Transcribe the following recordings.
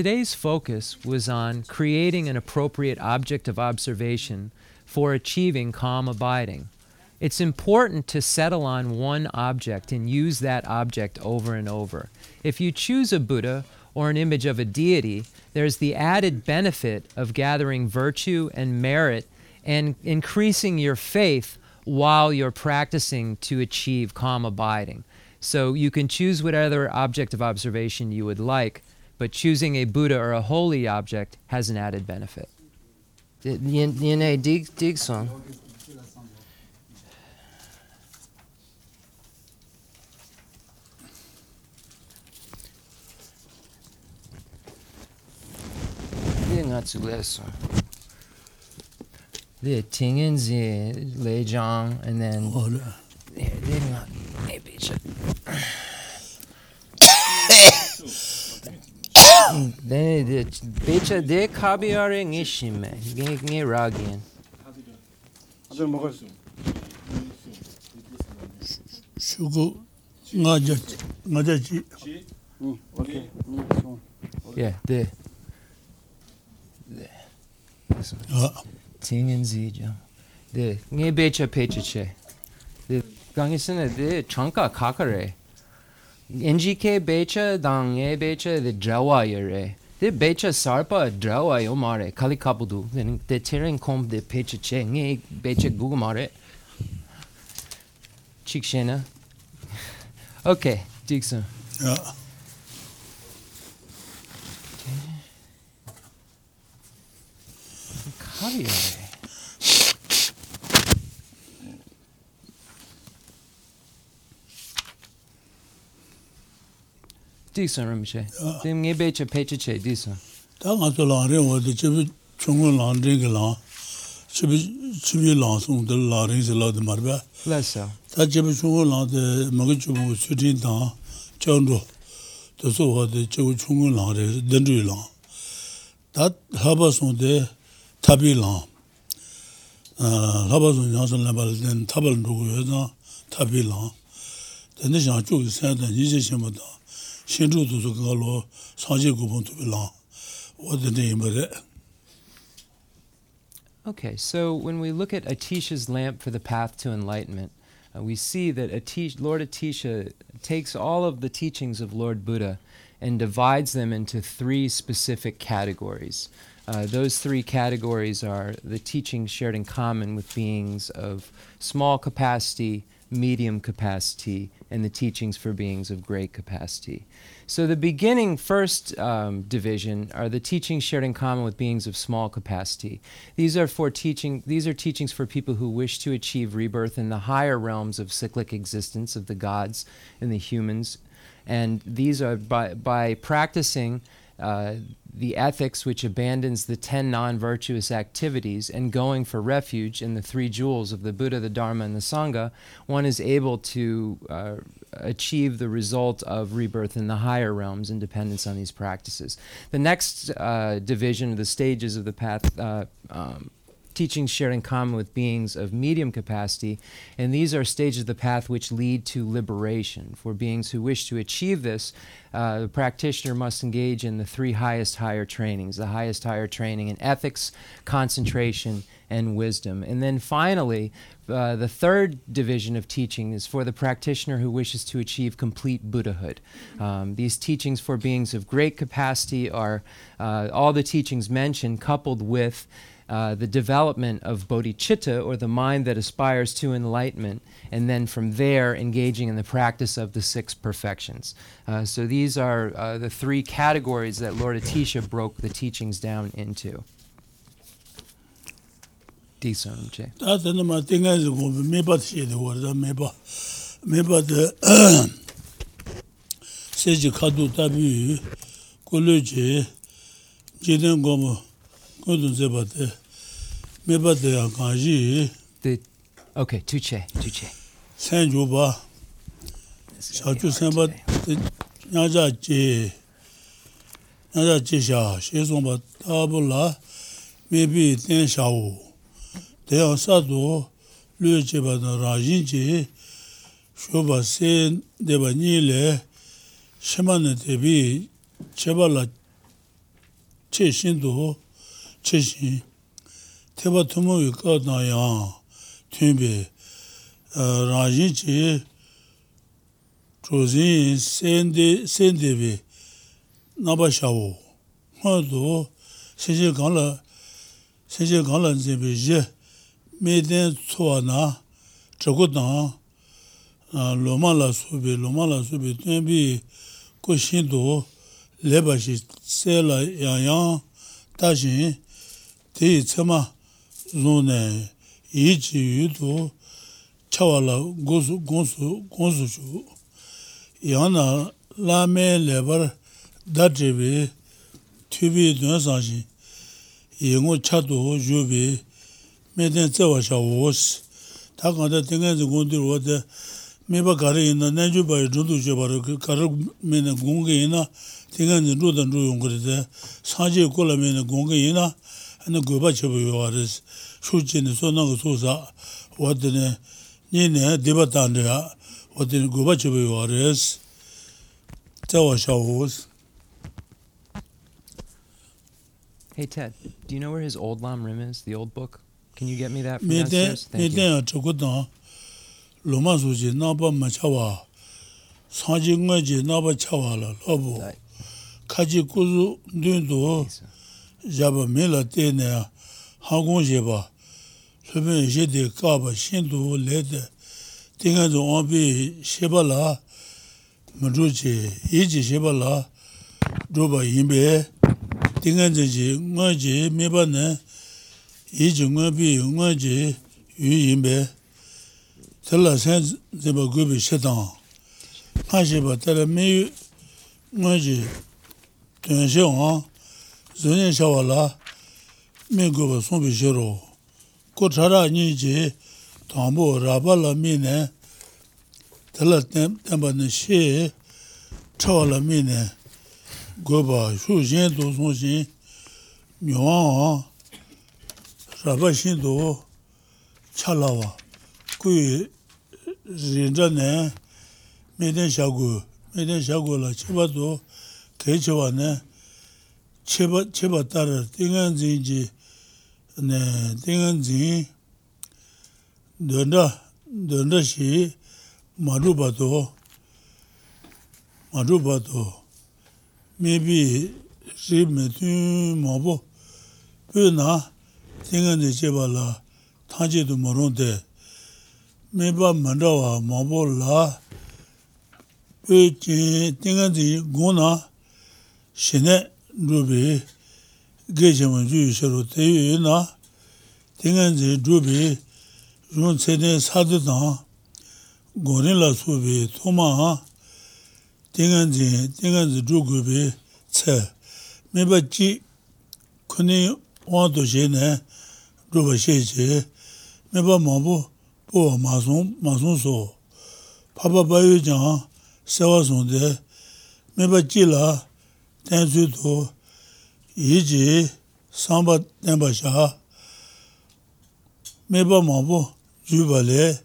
today's focus was on creating an appropriate object of observation for achieving calm abiding. It's important to settle on one object and use that object over and over. If you choose a Buddha or an image of a deity, there's the added benefit of gathering virtue and merit and increasing your faith while you're practicing to achieve calm abiding. So you can choose whatever object of observation you would like, but choosing a Buddha or a holy object has an added benefit. Yine dig dig son. Di nga tsu le son. Di tingen zi lei zhang and then oh, 好的，Bitte de kabiare nishime. Gege ragin. Şugu ngadet ngadeci. Okay. Yeah, de. De. Ja. Tingen Sie. De, ne becha peche che. De, gangesene de chanka kakare. NGK becha dang e becha de drawa yere. De becha sarpa drawa yo mare kali kapudu. Then De teren kom de pecha che nge becha gugu mare. Chikshena. Okay, Dixon. Yeah. Okay. Kali yere. 디선 람셰 댐 게베체 페체체 디선 다 맞어 라레 워데 쳔 총고 라레 글라 쳔 쳔이 라송 데 라레 슬라데 마르바 라사 다 쳔 총고 라데 먹은 쳔 수딘다 쳔도 도서 워데 쳔 총고 라레 덴드이라 다 하바송데 타빌라 아 하바송 야선 라발덴 타발 누구여다 타빌라 dāndē shāng chūg sāyā dāng yīchē shēmba dāng ka lo lang. Okay, so when we look at Atisha's lamp for the path to enlightenment, uh, we see that Atish, Lord Atisha takes all of the teachings of Lord Buddha and divides them into three specific categories. Uh, those three categories are the teachings shared in common with beings of small capacity, medium capacity, and the teachings for beings of great capacity. So the beginning first um, division are the teachings shared in common with beings of small capacity. These are for teaching. These are teachings for people who wish to achieve rebirth in the higher realms of cyclic existence of the gods and the humans, and these are by by practicing. Uh, the ethics which abandons the ten non virtuous activities and going for refuge in the three jewels of the Buddha, the Dharma, and the Sangha, one is able to uh, achieve the result of rebirth in the higher realms in dependence on these practices. The next uh, division of the stages of the path. Uh, um, Teachings shared in common with beings of medium capacity, and these are stages of the path which lead to liberation. For beings who wish to achieve this, uh, the practitioner must engage in the three highest higher trainings the highest higher training in ethics, concentration, and wisdom. And then finally, uh, the third division of teaching is for the practitioner who wishes to achieve complete Buddhahood. Um, these teachings for beings of great capacity are uh, all the teachings mentioned, coupled with uh, the development of bodhicitta, or the mind that aspires to enlightenment, and then from there engaging in the practice of the six perfections. Uh, so these are uh, the three categories that Lord Atisha broke the teachings down into. seji meba deya kanji. Okay, two che, two che. Sen ju ba, shachu sen ba, nyaja che, nyaja che sha, she son ba tabu la, mebi ten sha wu. Deya sa tu, lu che ba na rajin che, shu ba sen de ba nyi le, shima ne tebi, che ba la, che shin tu, che shin. teba tumu yu ka na yang tunbi rangin chi chuzin sendebi naba shawo. Nga do sheche kanla sheche kanla zebi je me den tsuwa na chago tang loma la subi loma la subi tunbi ko shin do leba shi se la yang yang tashin te tsema. zune ichi yudu chawala gosu gonsu gonsu chu. Yana lame lebar dadribi tubi dun sanshi yingu chadu yubi meden tsewa sha wos ta kanda tengen zi gondir wate miba kari ina nanju bayi zhudu che baro kari mene gongi ina tengen zi zhudan zhuyung kari sanji kula mene gongi ina ane goba chebu yuwa res, shuchi ni so nangu susa, wadi ni nini diba tanda ya, wadi ni goba chebu yuwa res, tawa shawus. Hey Ted, do you know where his old Lam Rim is, the old book? Can you get me that from downstairs? Thank you. Miten chakutang, loma suji naba machawa, sanji ngaji naba chawa la, lobo, kaji kuzu dundu, Thanks. yaba me la te ne hangong ye ba lupen ye de ka ba shen tu le de. Tinga zo wangpi sheba la madru che ye che sheba la dhruba yinbe tinga zo che nga che me ba ne ye che nga pi nga che yu yinbe tala sen zeba gobi shetang nga sheba tala me yu nga che tuan she wang. zonyan shawa la me goba sombi shiro. Ko chara nyi je tambo raba la mi ne tala tenpa ne she chawa la mi ne goba shu shen do son shen nyuwa raba shen do chalawa. Kui rinja ne meden shagu, meden shagu la cheba do kechewa ne cheba cheba tara tingan zin ji ne tingan zin donda donda shi maru bato maru bato mebi shi metun mabo pe na tingan zin cheba la tangje du maron de meba mandawa mabo la pe tingan zin gona shene dhrubi gechima juyu shiru teyu yu na tinganzi dhrubi yun tsene sadu tang gorin la subi thoma tinganzi tinganzi dhrugubi tse. Miba chi kuni wanto she ne dhruba she che miba mabu po masun masun so papa bayu jang sewa son de miba chi la tenzu tu iji samba tenpa sha meba mabu yuba le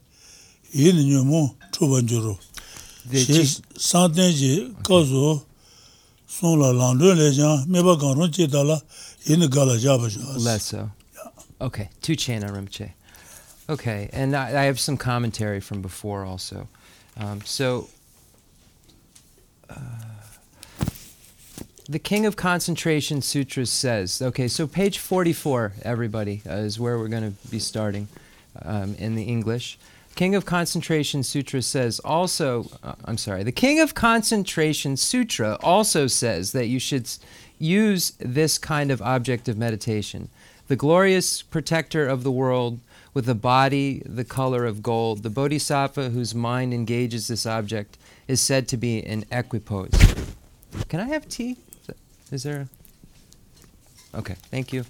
yin nyumu chuban juru. Shi san tenji kazu sunla langdun le jan meba kanron chi tala yin gala jaba sha. Let's so. Yeah. Okay, two chana rimche. Okay, and I, I have some commentary from before also. Um, so, uh, the King of Concentration Sutras says, okay, so page 44, everybody, uh, is where we're going to be starting um, in the English. King of Concentration Sutra says also, uh, I'm sorry, the King of Concentration Sutra also says that you should use this kind of object of meditation. The glorious protector of the world with a body the color of gold, the bodhisattva whose mind engages this object is said to be in equipoise. Can I have tea? Is there? A... Okay, thank you.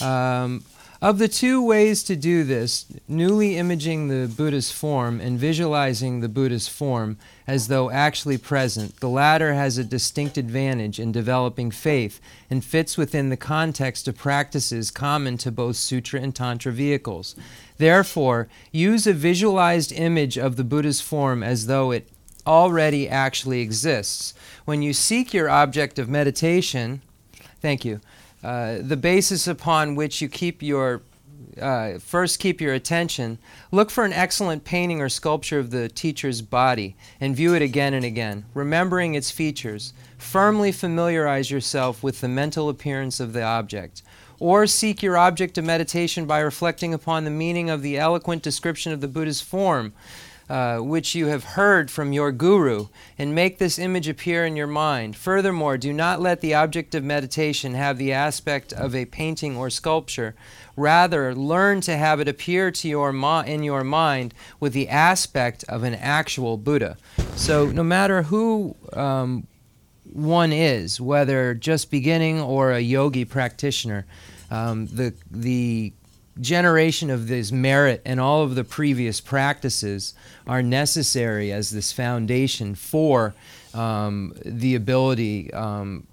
Um, of the two ways to do this, newly imaging the Buddha's form and visualizing the Buddha's form as though actually present, the latter has a distinct advantage in developing faith and fits within the context of practices common to both Sutra and Tantra vehicles. Therefore, use a visualized image of the Buddha's form as though it already actually exists. When you seek your object of meditation, thank you. uh, the basis upon which you keep your uh, first keep your attention, look for an excellent painting or sculpture of the teacher's body and view it again and again, remembering its features. Firmly familiarize yourself with the mental appearance of the object. Or seek your object of meditation by reflecting upon the meaning of the eloquent description of the Buddha's form, uh, which you have heard from your guru, and make this image appear in your mind. Furthermore, do not let the object of meditation have the aspect of a painting or sculpture. Rather, learn to have it appear to your mo- in your mind with the aspect of an actual Buddha. So, no matter who um, one is, whether just beginning or a yogi practitioner, um, the the generation of this merit and all of the previous practices are necessary as this foundation for um, the ability um,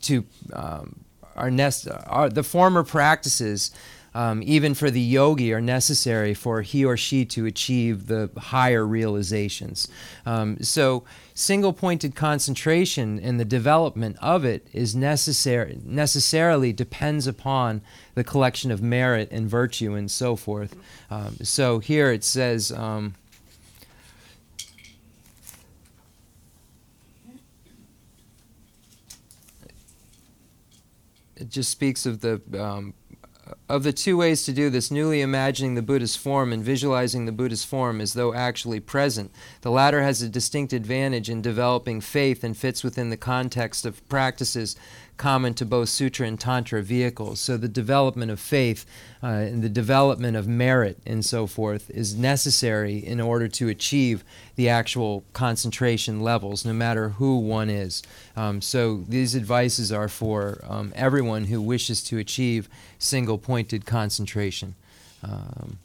to um, our nest our, the former practices um, even for the yogi are necessary for he or she to achieve the higher realizations. Um, so single pointed concentration and the development of it is necessary necessarily depends upon the collection of merit and virtue and so forth. Um, so here it says um, it just speaks of the um, of the two ways to do this newly imagining the buddha's form and visualizing the buddha's form as though actually present the latter has a distinct advantage in developing faith and fits within the context of practices common to both sutra and tantra vehicles. So the development of faith uh, and the development of merit and so forth is necessary in order to achieve the actual concentration levels no matter who one is. Um, so these advices are for um, everyone who wishes to achieve single pointed concentration. Um,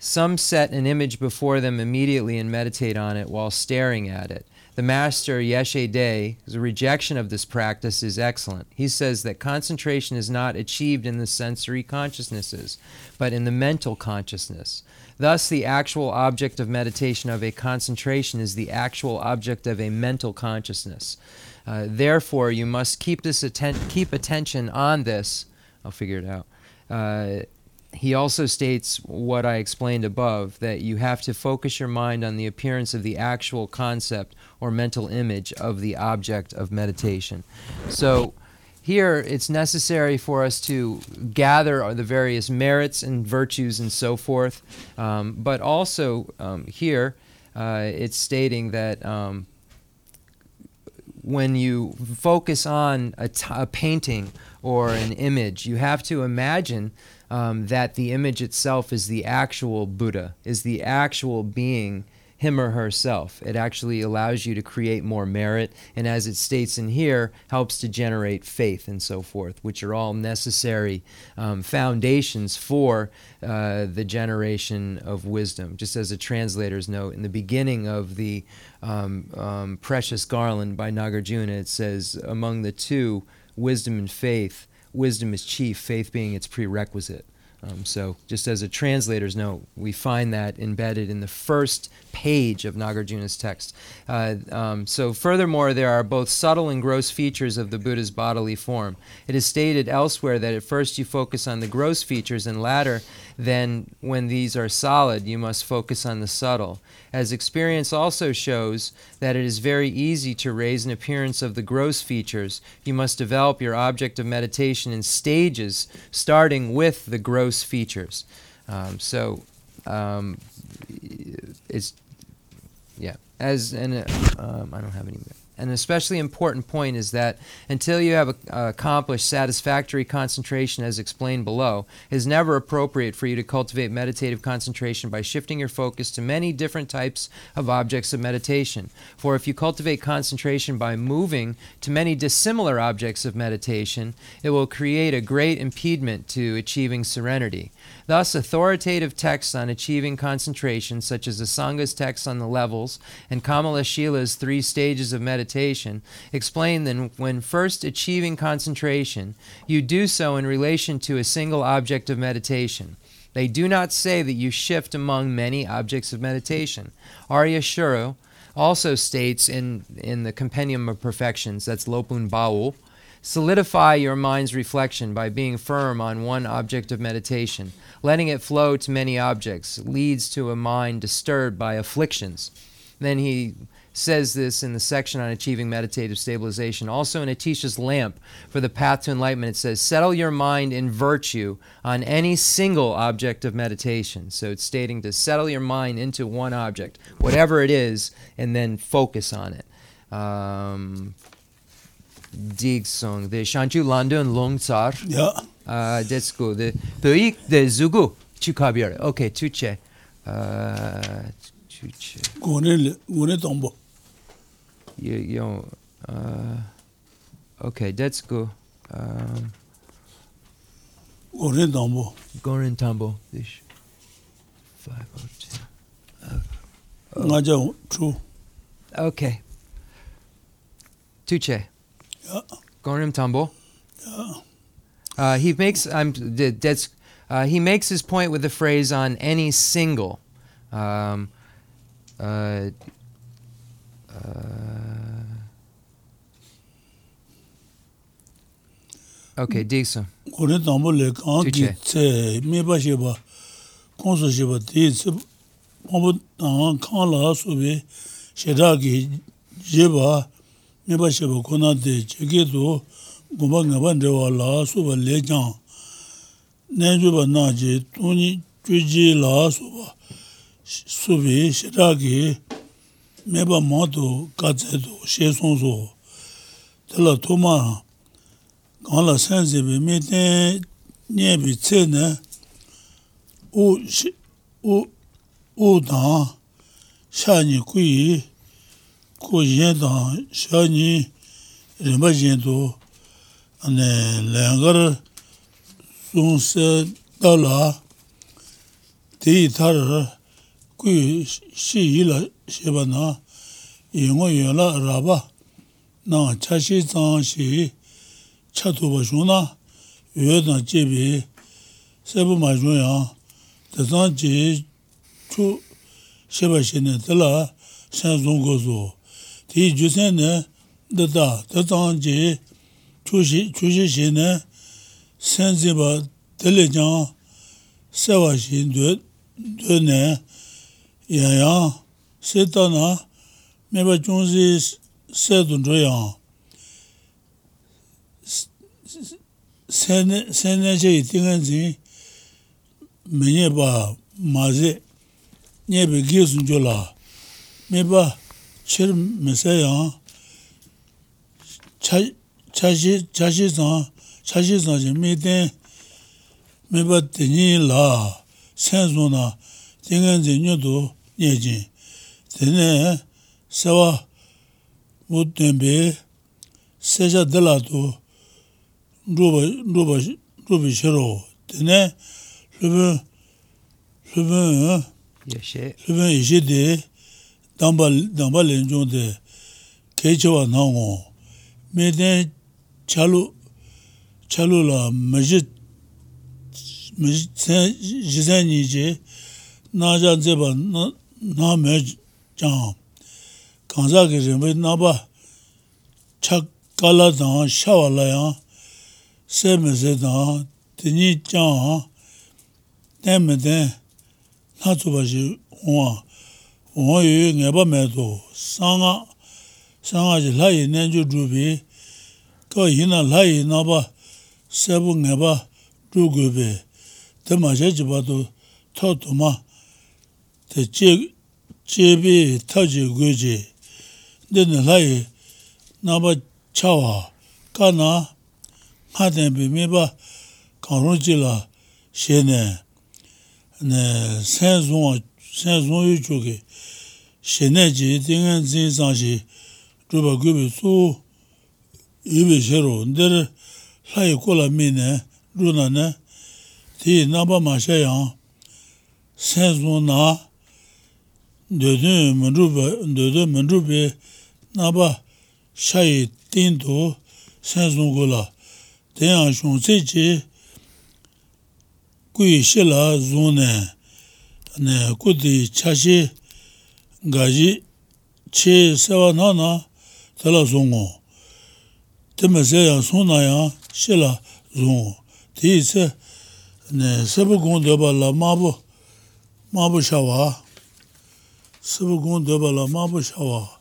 some set an image before them immediately and meditate on it while staring at it the master Yeshe De's rejection of this practice is excellent. He says that concentration is not achieved in the sensory consciousnesses, but in the mental consciousness. Thus, the actual object of meditation of a concentration is the actual object of a mental consciousness. Uh, therefore, you must keep this atten- keep attention on this. I'll figure it out. Uh, he also states what I explained above that you have to focus your mind on the appearance of the actual concept or mental image of the object of meditation. So, here it's necessary for us to gather the various merits and virtues and so forth, um, but also um, here uh, it's stating that. Um, when you focus on a, t- a painting or an image, you have to imagine um, that the image itself is the actual Buddha, is the actual being, him or herself. It actually allows you to create more merit, and as it states in here, helps to generate faith and so forth, which are all necessary um, foundations for uh, the generation of wisdom. Just as a translator's note, in the beginning of the um, um Precious Garland by Nagarjuna, it says, Among the two, wisdom and faith wisdom is chief, faith being its prerequisite. Um, so, just as a translator's note, we find that embedded in the first page of Nagarjuna's text. Uh, um, so, furthermore, there are both subtle and gross features of the Buddha's bodily form. It is stated elsewhere that at first you focus on the gross features, and latter, then when these are solid, you must focus on the subtle. As experience also shows that it is very easy to raise an appearance of the gross features, you must develop your object of meditation in stages, starting with the gross features. Um, so um, it's, yeah, as, and uh, um, I don't have any. An especially important point is that until you have uh, accomplished satisfactory concentration, as explained below, it is never appropriate for you to cultivate meditative concentration by shifting your focus to many different types of objects of meditation. For if you cultivate concentration by moving to many dissimilar objects of meditation, it will create a great impediment to achieving serenity. Thus, authoritative texts on achieving concentration, such as Asanga's text on the levels and Kamalashila's three stages of meditation, explain that when first achieving concentration, you do so in relation to a single object of meditation. They do not say that you shift among many objects of meditation. Arya Shuro also states in, in the Compendium of Perfections, that's Lopun Baul, Solidify your mind's reflection by being firm on one object of meditation. Letting it flow to many objects leads to a mind disturbed by afflictions. Then he says this in the section on achieving meditative stabilization. Also in Atisha's lamp for the path to enlightenment, it says, Settle your mind in virtue on any single object of meditation. So it's stating to settle your mind into one object, whatever it is, and then focus on it. Um, dig song. The Shanchu London and Long Tsar. Yeah. Uh, that's cool. The Pöik the Zugu Chukabir. Okay, Tuche. Uh, tuche. Gone Gone Tombo. You you. Uh, okay, that's cool. Um, Goren Tambo. Goren Tambo. This five or ten. Uh, oh. Okay. Tuche. Yeah. Gornim Tumble. Yeah. Uh, he makes I'm that's uh, he makes his point with the phrase on any single. Um, uh, uh okay, Dixon. Gornim Tumble le ah, eh, me ba she ba kon so she ba kan la so be she da je ba nipa sheba kuna de cheke tu gomba ngaba ndewa la suba le kyang ne juba na je tuni chuji la suba subi shiragi meba mato katse tu she son su tela tuma kanla sen zebe me ten nyebi tse ne u u u dan sha ni kuyi ko yin dang sha ni rinpa yin do langar sung se dala te tar kui shi yi la sheba na yingo yin la raba na cha shi zang shi cha tuba shung na yue dang jebi sebu ma shung yang da zang je chu sheba shi ne dala shan zung go zo ti jusen ne dada tatang je chushi shi ne sen ziba tele jang sewa shi dwe ne yayang seta na meba chungzi sedun choyang sen ne che tingan zin menye ba mazi nyebe gisun chola meba chir misa yang chashi zang, chashi zang je mi ten mi pa tenyi la sen zon na tengen zi nyo do nye jin. Tene sewa mu tenbe seja dila do rubi shiro. Tene lubin, lubin, lubin ishi di dāmbā, dāmbā lēnchōng dē kēchawā nāngō mē tēn chālū, chālū lā mājī, mājī tsēn, jīsēn nī jī nā jā dzēbā nā mē jāng kāngsā kī rīmbī nā bā chā kālā dāng, shā wā lā yāng sē mē sē dāng, tēnī jāng tēn mē tēn nā tsū bā shī wā. wā yu ngāpa mē tō sāngā, sāngā jī lā yī nēn chū chū bī, kā yī na lā yī nā pa sēbu ngāpa chū gu bī, tē mā shē jī pā tō tā tō mā, tē chē bī tā jī gu jī, tē nā lā yī nā pa chā wā, kā nā ngā tēn bī mī pa kāng rō jī lā shē nē, nē sēn zōng, sēn zōng yu chū kī, shenay chi tingan zin san shi dhruba gubi su yubi shiro ndir layi kula mi ne dhruba ne ti naba ma shayang sen su na dhudun mendrubi naba shayi tin tu sen su kula tenyang shung si chi kui shila zu ne kuti chashi 가지 치 세와나나 달라 송고 때문에 소나야 실라 송 디세 네 세부군 되발라 마부 마부 샤와 세부군 되발라 마부 샤와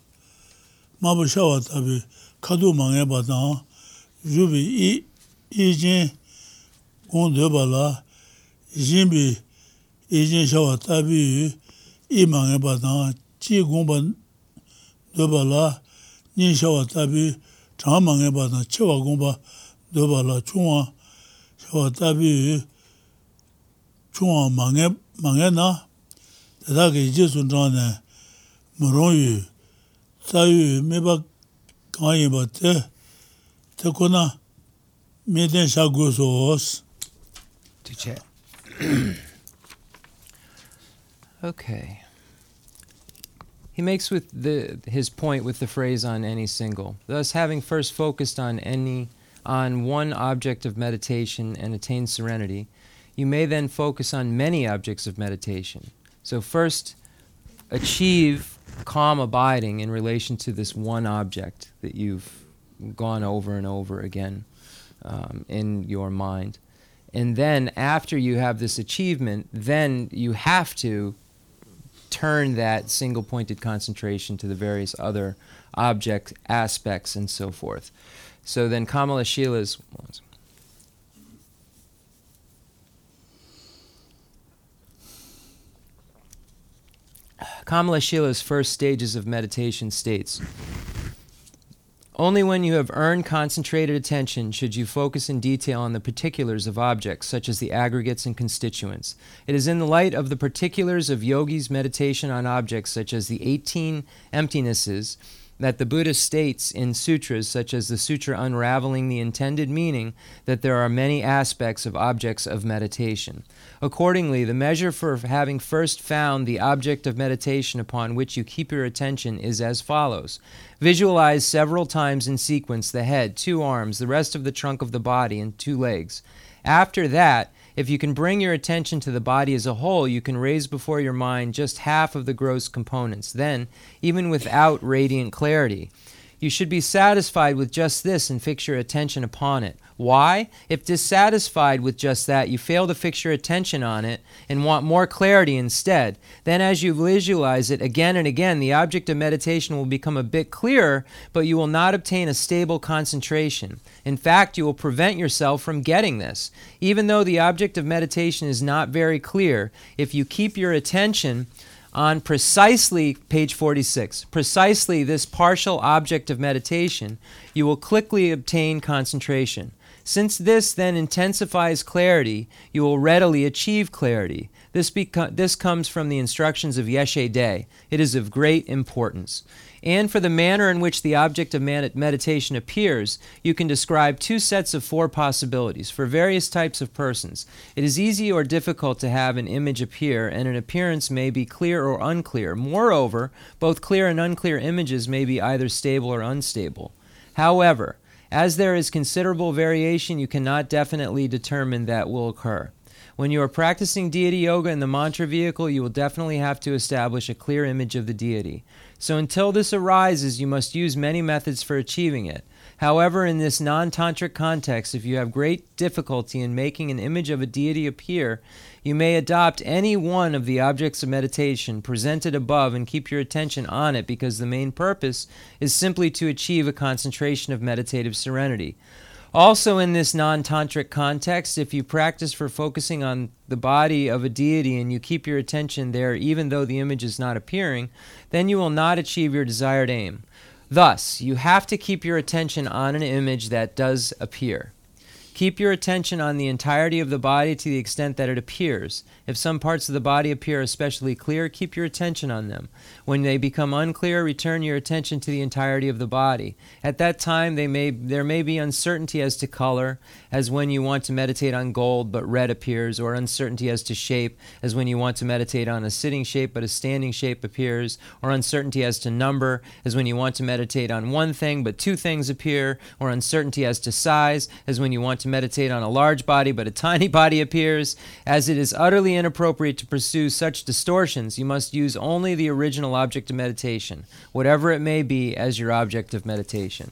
마부 샤와 답이 카도 망해 봐다 주비 이 이진 군 되발라 이진비 이진 샤와 답이 이 망해 봐다 chi gongpa doba la nyen shawa tabi changa ma ngay pa tang chewa gongpa doba la chungwa shawa tabi chungwa ma ngay na tata ke je sun changa na marong yu tsa yu me pa kanyi pa te te kona me ten sha gu so os Okay. He makes with the his point with the phrase on any single. Thus, having first focused on any on one object of meditation and attained serenity, you may then focus on many objects of meditation. So first achieve calm abiding in relation to this one object that you've gone over and over again um, in your mind. And then after you have this achievement, then you have to turn that single pointed concentration to the various other object aspects and so forth. So then Kamalashila's. Kamala Shila's first stages of meditation states Only when you have earned concentrated attention should you focus in detail on the particulars of objects, such as the aggregates and constituents. It is in the light of the particulars of yogi's meditation on objects, such as the 18 emptinesses, that the Buddha states in sutras such as the Sutra Unraveling the Intended Meaning that there are many aspects of objects of meditation. Accordingly, the measure for having first found the object of meditation upon which you keep your attention is as follows Visualize several times in sequence the head, two arms, the rest of the trunk of the body, and two legs. After that, if you can bring your attention to the body as a whole, you can raise before your mind just half of the gross components. Then, even without radiant clarity, you should be satisfied with just this and fix your attention upon it. Why? If dissatisfied with just that, you fail to fix your attention on it and want more clarity instead, then as you visualize it again and again, the object of meditation will become a bit clearer, but you will not obtain a stable concentration. In fact, you will prevent yourself from getting this. Even though the object of meditation is not very clear, if you keep your attention on precisely page 46, precisely this partial object of meditation, you will quickly obtain concentration. Since this then intensifies clarity, you will readily achieve clarity. This, this comes from the instructions of Yeshe De. It is of great importance. And for the manner in which the object of meditation appears, you can describe two sets of four possibilities for various types of persons. It is easy or difficult to have an image appear, and an appearance may be clear or unclear. Moreover, both clear and unclear images may be either stable or unstable. However, as there is considerable variation, you cannot definitely determine that will occur. When you are practicing deity yoga in the mantra vehicle, you will definitely have to establish a clear image of the deity. So until this arises, you must use many methods for achieving it. However, in this non tantric context, if you have great difficulty in making an image of a deity appear, you may adopt any one of the objects of meditation presented above and keep your attention on it because the main purpose is simply to achieve a concentration of meditative serenity. Also, in this non tantric context, if you practice for focusing on the body of a deity and you keep your attention there even though the image is not appearing, then you will not achieve your desired aim. Thus, you have to keep your attention on an image that does appear. Keep your attention on the entirety of the body to the extent that it appears. If some parts of the body appear especially clear, keep your attention on them. When they become unclear, return your attention to the entirety of the body. At that time, they may, there may be uncertainty as to color, as when you want to meditate on gold but red appears, or uncertainty as to shape, as when you want to meditate on a sitting shape but a standing shape appears, or uncertainty as to number, as when you want to meditate on one thing but two things appear, or uncertainty as to size, as when you want to meditate on a large body but a tiny body appears. As it is utterly inappropriate to pursue such distortions, you must use only the original object of meditation, whatever it may be, as your object of meditation.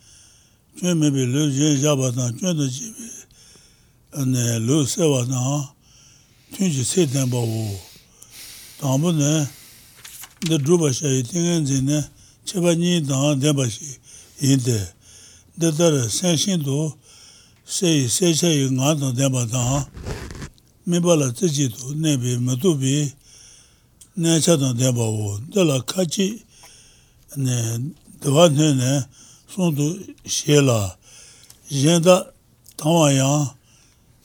chun mebi lu je jaba tang chun tu chi bi. Lu sewa tang chun chi se tenpa wu. Tangpo ne de drupa shayi tingan zi ne cheba nyi tang tenpa shi yin te de tar sen shin tu se se shayi nga tang tenpa tang mipa la tsi tu nebi matu bi ne cha tang tenpa wu. De la kachi ne dewa ne ne 송도 셰라. 옌다 당와야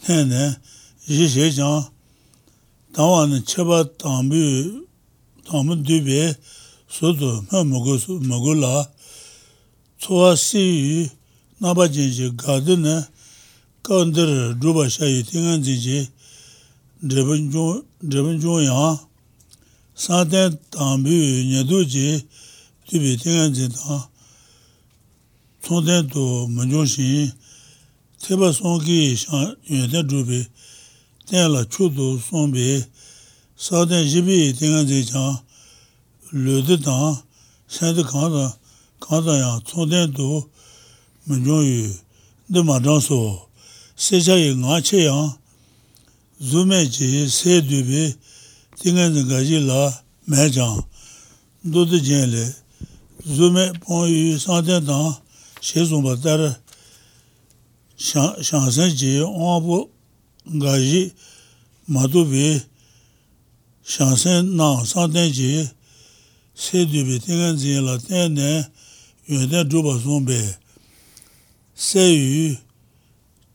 네네. 지제장 당와는 쳐봐 담비 담은 뒤에 소도 먹고 먹을라. 초아시 나바진지 가드네. 건들 두바샤이 팅한지지. 드번조 드번조야. 사대 담비 녀도지 뒤에 팅한지다. tsōngdēn tō mōngyō shīn, tēpa sōngkī shāng yuñdēn chūbi, tēn lā chū tō sōngbi, sādēn jībī tēngān zē chāng, lūdī tāng, shēndī kāntā, kāntā yāng tsōngdēn tō mōngyō yu, dī mā chāng sō, sē chā yī ngā chē yāng, zū mē chī sē dūbi, tēngān zē gā jī lā mē chāng, dō tī jēn lē, zū mē pōng yu sādēn tāng, she zumba dara shansan jeye onwabu ngaji madubi shansan nang santen jeye se dubi tengan zeye la tenne yuenden dhruba zumbe se yu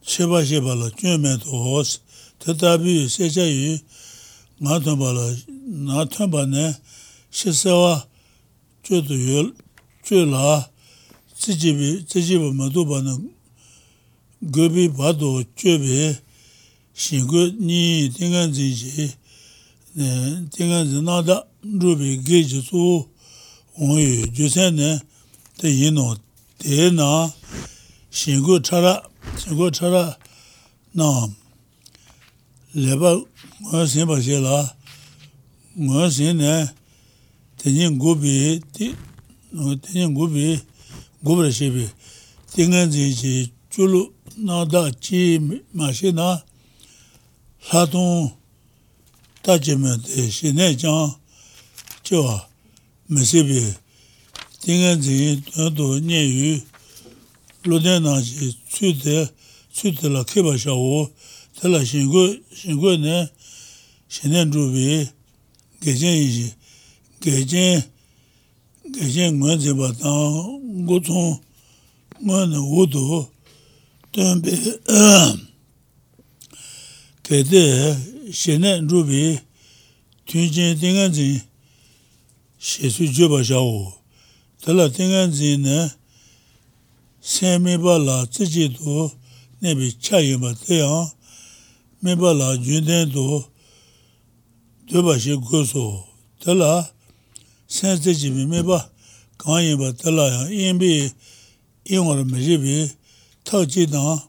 sheba sheba la junmen to hos tetabi yu secha yu nga tunba la nga tunba ne shesewa chudu yu chula tsijibi, tsijibi maduba na gobi bado chobi shingu ni tingan ziji, tingan zi nada rubi geji su ongi jusen ne te yino te na shingu chara, shingu chara na leba nguwa senpa she la nguwa sen ne tenyin gubi, tenyin gubi gubra shebi tingan zi chi chulu na da chi ma she na latung ta chi me te she ne chang chewa me shebi tingan zi tando nye yu luden na chi tsui te tsui te la kiba sha wo te la shingu ne shenen gejen gejen 대신 ngā jeba tāng ngō tsōng ngā nā wō tō tēng bē kē tē shē nē rū bē tūñ jēn tēngā jīn shē sū jeba shā wō tēlā tēngā jīn nē sēn mē bā lā tsē jī tō nē bē chā yī bā tē yāng mē bā lā jūn tēng tō tē bā shē gō sō tēlā sen se jibi me ba kaan yin ba tala ya yin bi yin war me jibi tao chi tang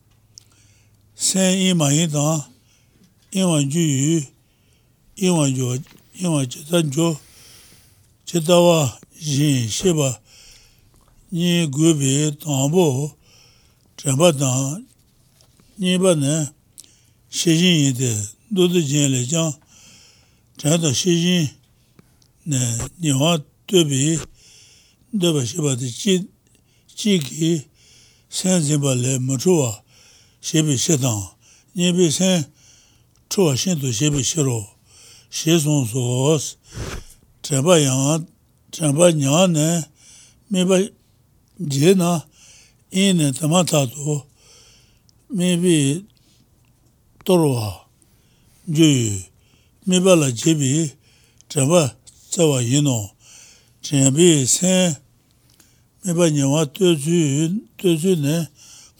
sen yin ma yin tang yin wan ju yu yin wan ju yin wan che tan ju che ta wa yin she ba ni gu bi tang bo chen ba tang ni ba ne she jin yin de du du jin le jang chen ta she jin nihwa tubi dhaba shiba di chi, chi ki sen zimba le machuwa shibi shidang, nibi sen chuwa shintu shibi shiro, shi sun suos, chenpa yang, chenpa nyang ne, miba je na, in ne tama tatu, mibi torwa, juyu, miba la jibi, chenpa tsawa yino, chenpi sen mipa nyewa tuzu ne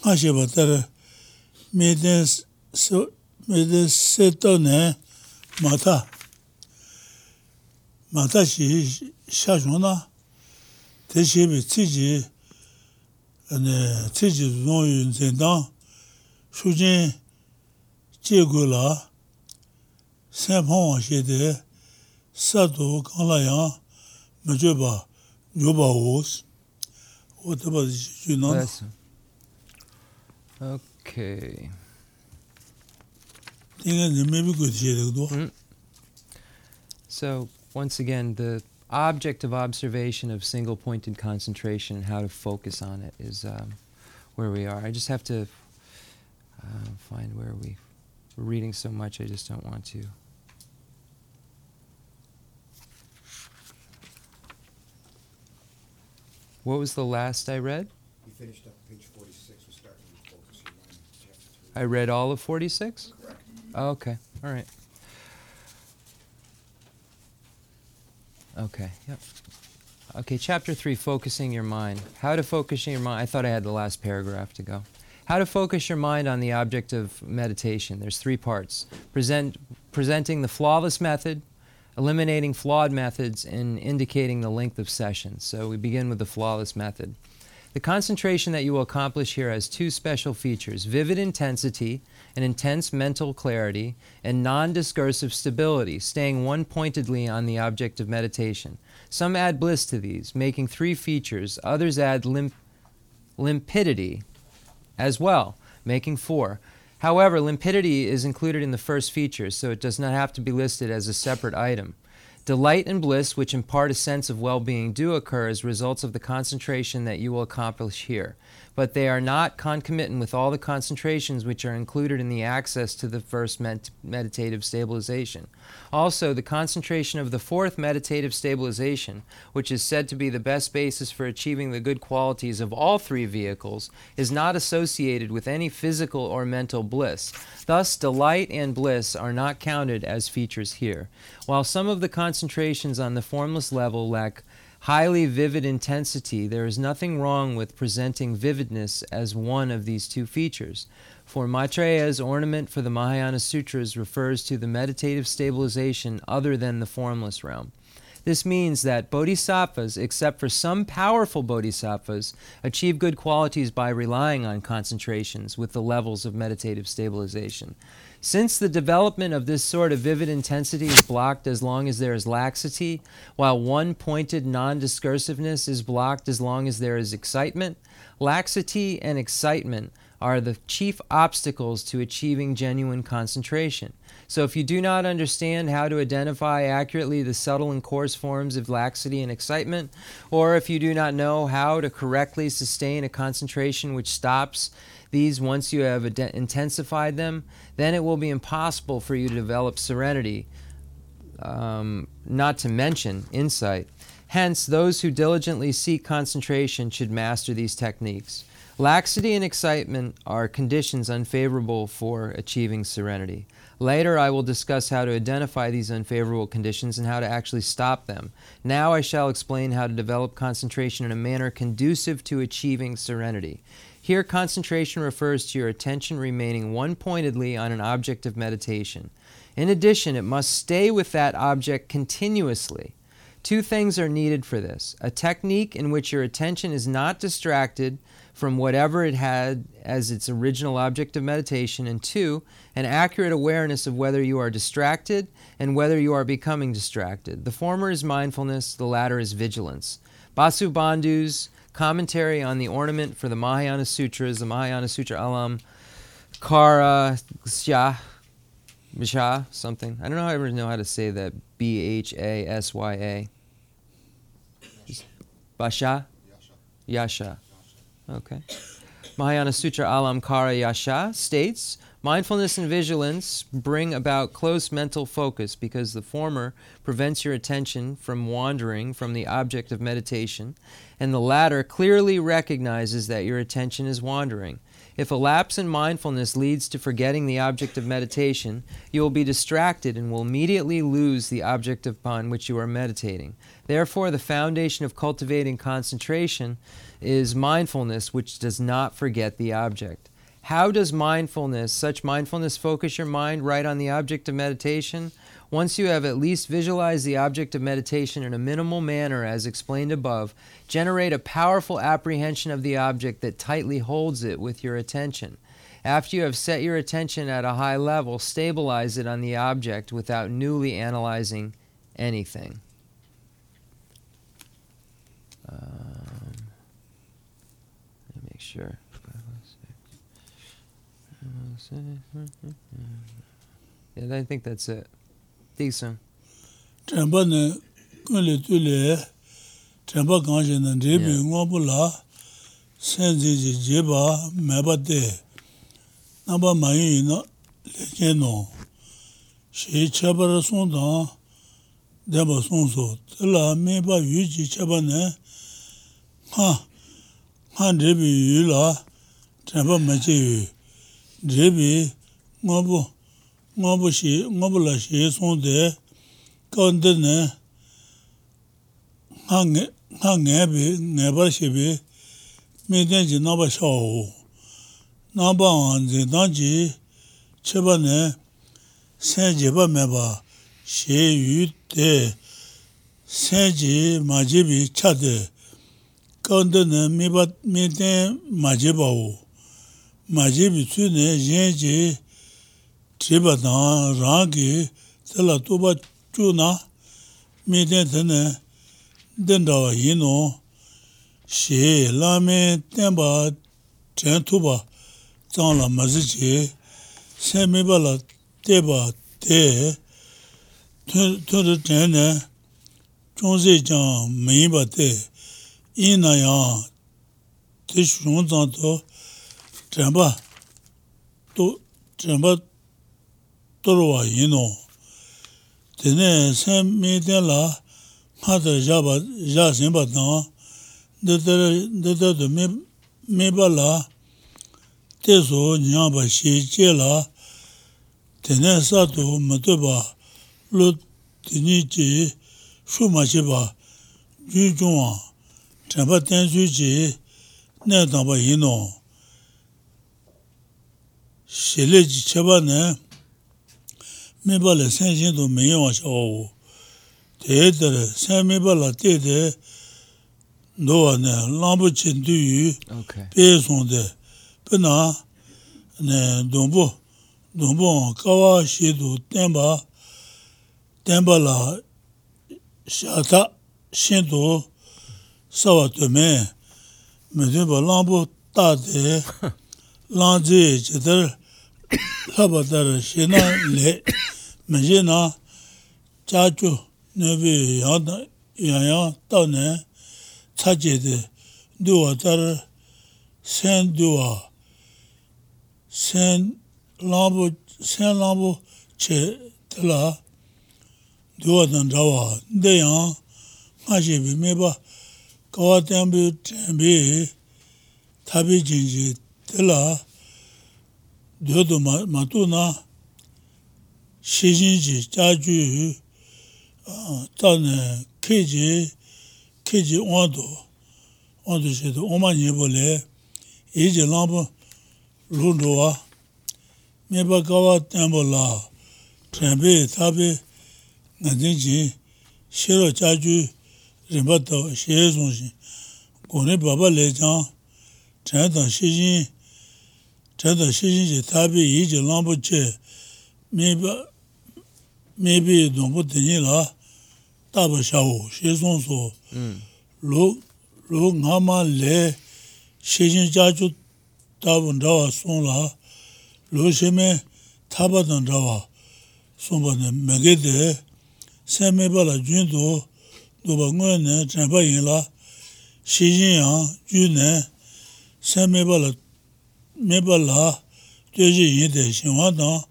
nga sheba tar miden seto ne mata, mata shi shashon na, te shebi tsiji, tsiji zon yun zendang, shujin che gu la, sen pongwa she de, tē sā tō kāng lā yāng mā chō bā yō bā wō sī wā tā bā shī nā Okay. tīngā nē mē bī gu tī shē tē gu tō So, once again, the object of observation of single pointed concentration and how to focus on it is um, where we are. I just have to uh, find where we, we're reading so much, I just don't want to. What was the last I read? We finished up page forty-six, we're starting with focus your mind, chapter three. I read all of 46? Correct. Oh, okay. All right. Okay. Yep. Okay, chapter 3 focusing your mind. How to focus your mind. I thought I had the last paragraph to go. How to focus your mind on the object of meditation. There's three parts. Present presenting the flawless method, eliminating flawed methods and indicating the length of sessions. So we begin with the flawless method. The concentration that you will accomplish here has two special features vivid intensity, an intense mental clarity, and non discursive stability, staying one pointedly on the object of meditation. Some add bliss to these, making three features, others add limp- limpidity as well, making four. However, limpidity is included in the first feature, so it does not have to be listed as a separate item. Delight and bliss, which impart a sense of well being, do occur as results of the concentration that you will accomplish here, but they are not concomitant with all the concentrations which are included in the access to the first med- meditative stabilization. Also, the concentration of the fourth meditative stabilization, which is said to be the best basis for achieving the good qualities of all three vehicles, is not associated with any physical or mental bliss. Thus, delight and bliss are not counted as features here. While some of the concentrations on the formless level lack highly vivid intensity, there is nothing wrong with presenting vividness as one of these two features. For Maitreya's ornament for the Mahayana Sutras refers to the meditative stabilization other than the formless realm. This means that bodhisattvas, except for some powerful bodhisattvas, achieve good qualities by relying on concentrations with the levels of meditative stabilization. Since the development of this sort of vivid intensity is blocked as long as there is laxity, while one pointed non discursiveness is blocked as long as there is excitement, laxity and excitement are the chief obstacles to achieving genuine concentration. So, if you do not understand how to identify accurately the subtle and coarse forms of laxity and excitement, or if you do not know how to correctly sustain a concentration which stops these once you have ide- intensified them, then it will be impossible for you to develop serenity, um, not to mention insight. Hence, those who diligently seek concentration should master these techniques. Laxity and excitement are conditions unfavorable for achieving serenity. Later, I will discuss how to identify these unfavorable conditions and how to actually stop them. Now, I shall explain how to develop concentration in a manner conducive to achieving serenity. Here, concentration refers to your attention remaining one pointedly on an object of meditation. In addition, it must stay with that object continuously. Two things are needed for this a technique in which your attention is not distracted from whatever it had as its original object of meditation, and two, an accurate awareness of whether you are distracted and whether you are becoming distracted. The former is mindfulness, the latter is vigilance. Vasubandhu's commentary on the ornament for the Mahayana Sutras, the Mahayana Sutra Alam Kara Sya Misha something. I don't know how I ever know how to say that. B H A S Y A. Basha? Yasha. Okay. Mahayana Sutra Alamkara Yasha states mindfulness and vigilance bring about close mental focus because the former prevents your attention from wandering from the object of meditation, and the latter clearly recognizes that your attention is wandering. If a lapse in mindfulness leads to forgetting the object of meditation, you will be distracted and will immediately lose the object upon which you are meditating. Therefore, the foundation of cultivating concentration is mindfulness, which does not forget the object. How does mindfulness, such mindfulness, focus your mind right on the object of meditation? Once you have at least visualized the object of meditation in a minimal manner, as explained above, generate a powerful apprehension of the object that tightly holds it with your attention. After you have set your attention at a high level, stabilize it on the object without newly analyzing anything. Um, let me make sure. Mm-hmm. Yeah, I think that's it. Decent. Tramba ne kule tule tramba kanje na rebi ngobu la senzi ji jeba meba de. Naba mayi ina leke no. She chabara son dan deba son so. Tila meba yu ji chaba ne ha ha rebi yu la tramba mache yu. 제비 ngobu, ngobu shi, ngobu la shi songde, kawande ne, nga ngebi, ngebar shibi, midenji naba shao, naba wanzi, danji, cheba ne, sen jeba meba, she yu de, sen ji majibi chade, kawande ne, miden majiba wu, 마제비 tsune yenji triba dhan rangi tila tuba chu na. Mi ten tene dendawa yinu she lami tenpa ten tuba zangla mazichi sen miba la teba te tunri tene chungzi jang miba te. Ina yang te shung zang to zhenpa, to, zhenpa torwa yino, tene sen mi ten la, nga tar zhaba, zha senpa tanga, dada to mi pa la, te so nyamba shi che la, tene sato mato pa, lo tene chi, shu ma chi pa, ju zhunwa, zhenpa ten su chi, ne tangpa yino, shele ji cheba ne meba le sen shen do me yewa sha wawo te tere sen meba la te de dowa ne lambu chen tu yu pe son de. Pe na ne donbo donbo kawa she do tenba tenba la shata shen do sawa to me. Me denba lambu ta de lang je che tere laba dara shena le, meje na chachu nabi yaya tau ne chache de duwa dara sen duwa, sen lambu, sen lambu che tila duwa dan rawa, de yang nga shebi meba kawa tenbi tenbi tabi jinji tila dyodo matu na shijinji jaju tane keji keji ondo ondo shido oma nyebo le eji lambo lundo wa meba kawa tenbo la tenbe tabe ngadinji shiro jaju rinpa to shie zonji goni baba le jan ten tan shijinji chata shishin chi tabi yi chi lambu che mebi dhombo tenyi la taba shawo, shison so mm. lu nga ma le shishin chachu tabu ndawa son la lu shime taba ndawa son pa ne mege de sen meba la jun do doba ngoy ne chenpa yin la shishin yang jun ne sen meba la nipa la teji yinti shinwa tang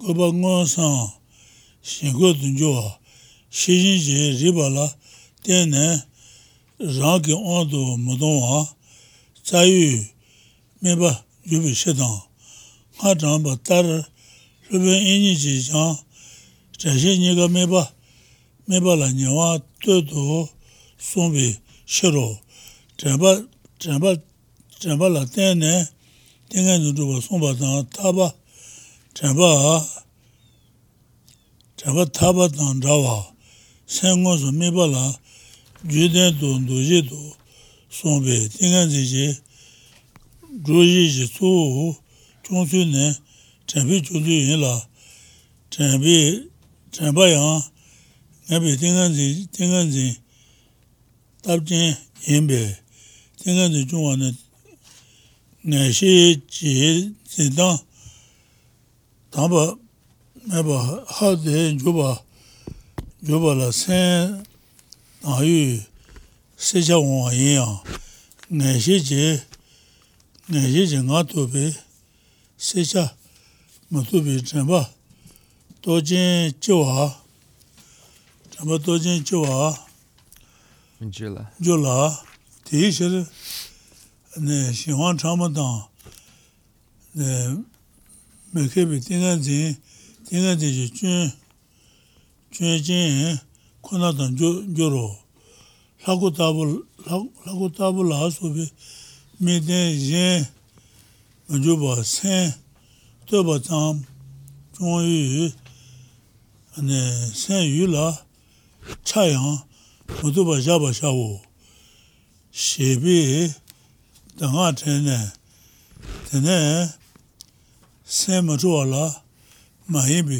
goba ngon san shinko tunjo shishin je riba la tenne rang ki ondo mudongwa tsayu mipa yubi shidang nga tangpa tar rubi inyi chi chan chashi nika mipa mipa la nyewa tuto sumbi shiro tenpa tenpa tenpa la tenne tengen zu dhruva songpa tanga taba chenpa chenpa taba tanga dhawa sengon su mipa la juden tu ndoji tu songpe. Tengen zi chi dhruji chi su chonsu ne chenpi chonsu yin la. Chenpi chenpa yang ngapi tengen zi tengen zi tabchen yinpe tengen zi chungwa ne ngā shī jī jī dāng dāmbā mē bā hā dē yu bā yu bā lā sēn dā yu sē chā wā yin yāng ngā shī jī ngā shī jī ngā tū bī sē chā mā tū bī chān bā tō jīn jī wā chān bā tō jīn jī wā jū lā jū lā tī shir xinhuan changpa tang mekebi tinga zin, tinga zin chi chun, chun jin kuna tang gyoro. Laku tabu, laku tabu la subi mi ten zin manjuba sen, toba tang chung yu, sen yu la chayang, mutuba jaba shawo. Shebi dāngā tēne, tēne sēma chūwa lā māyībi,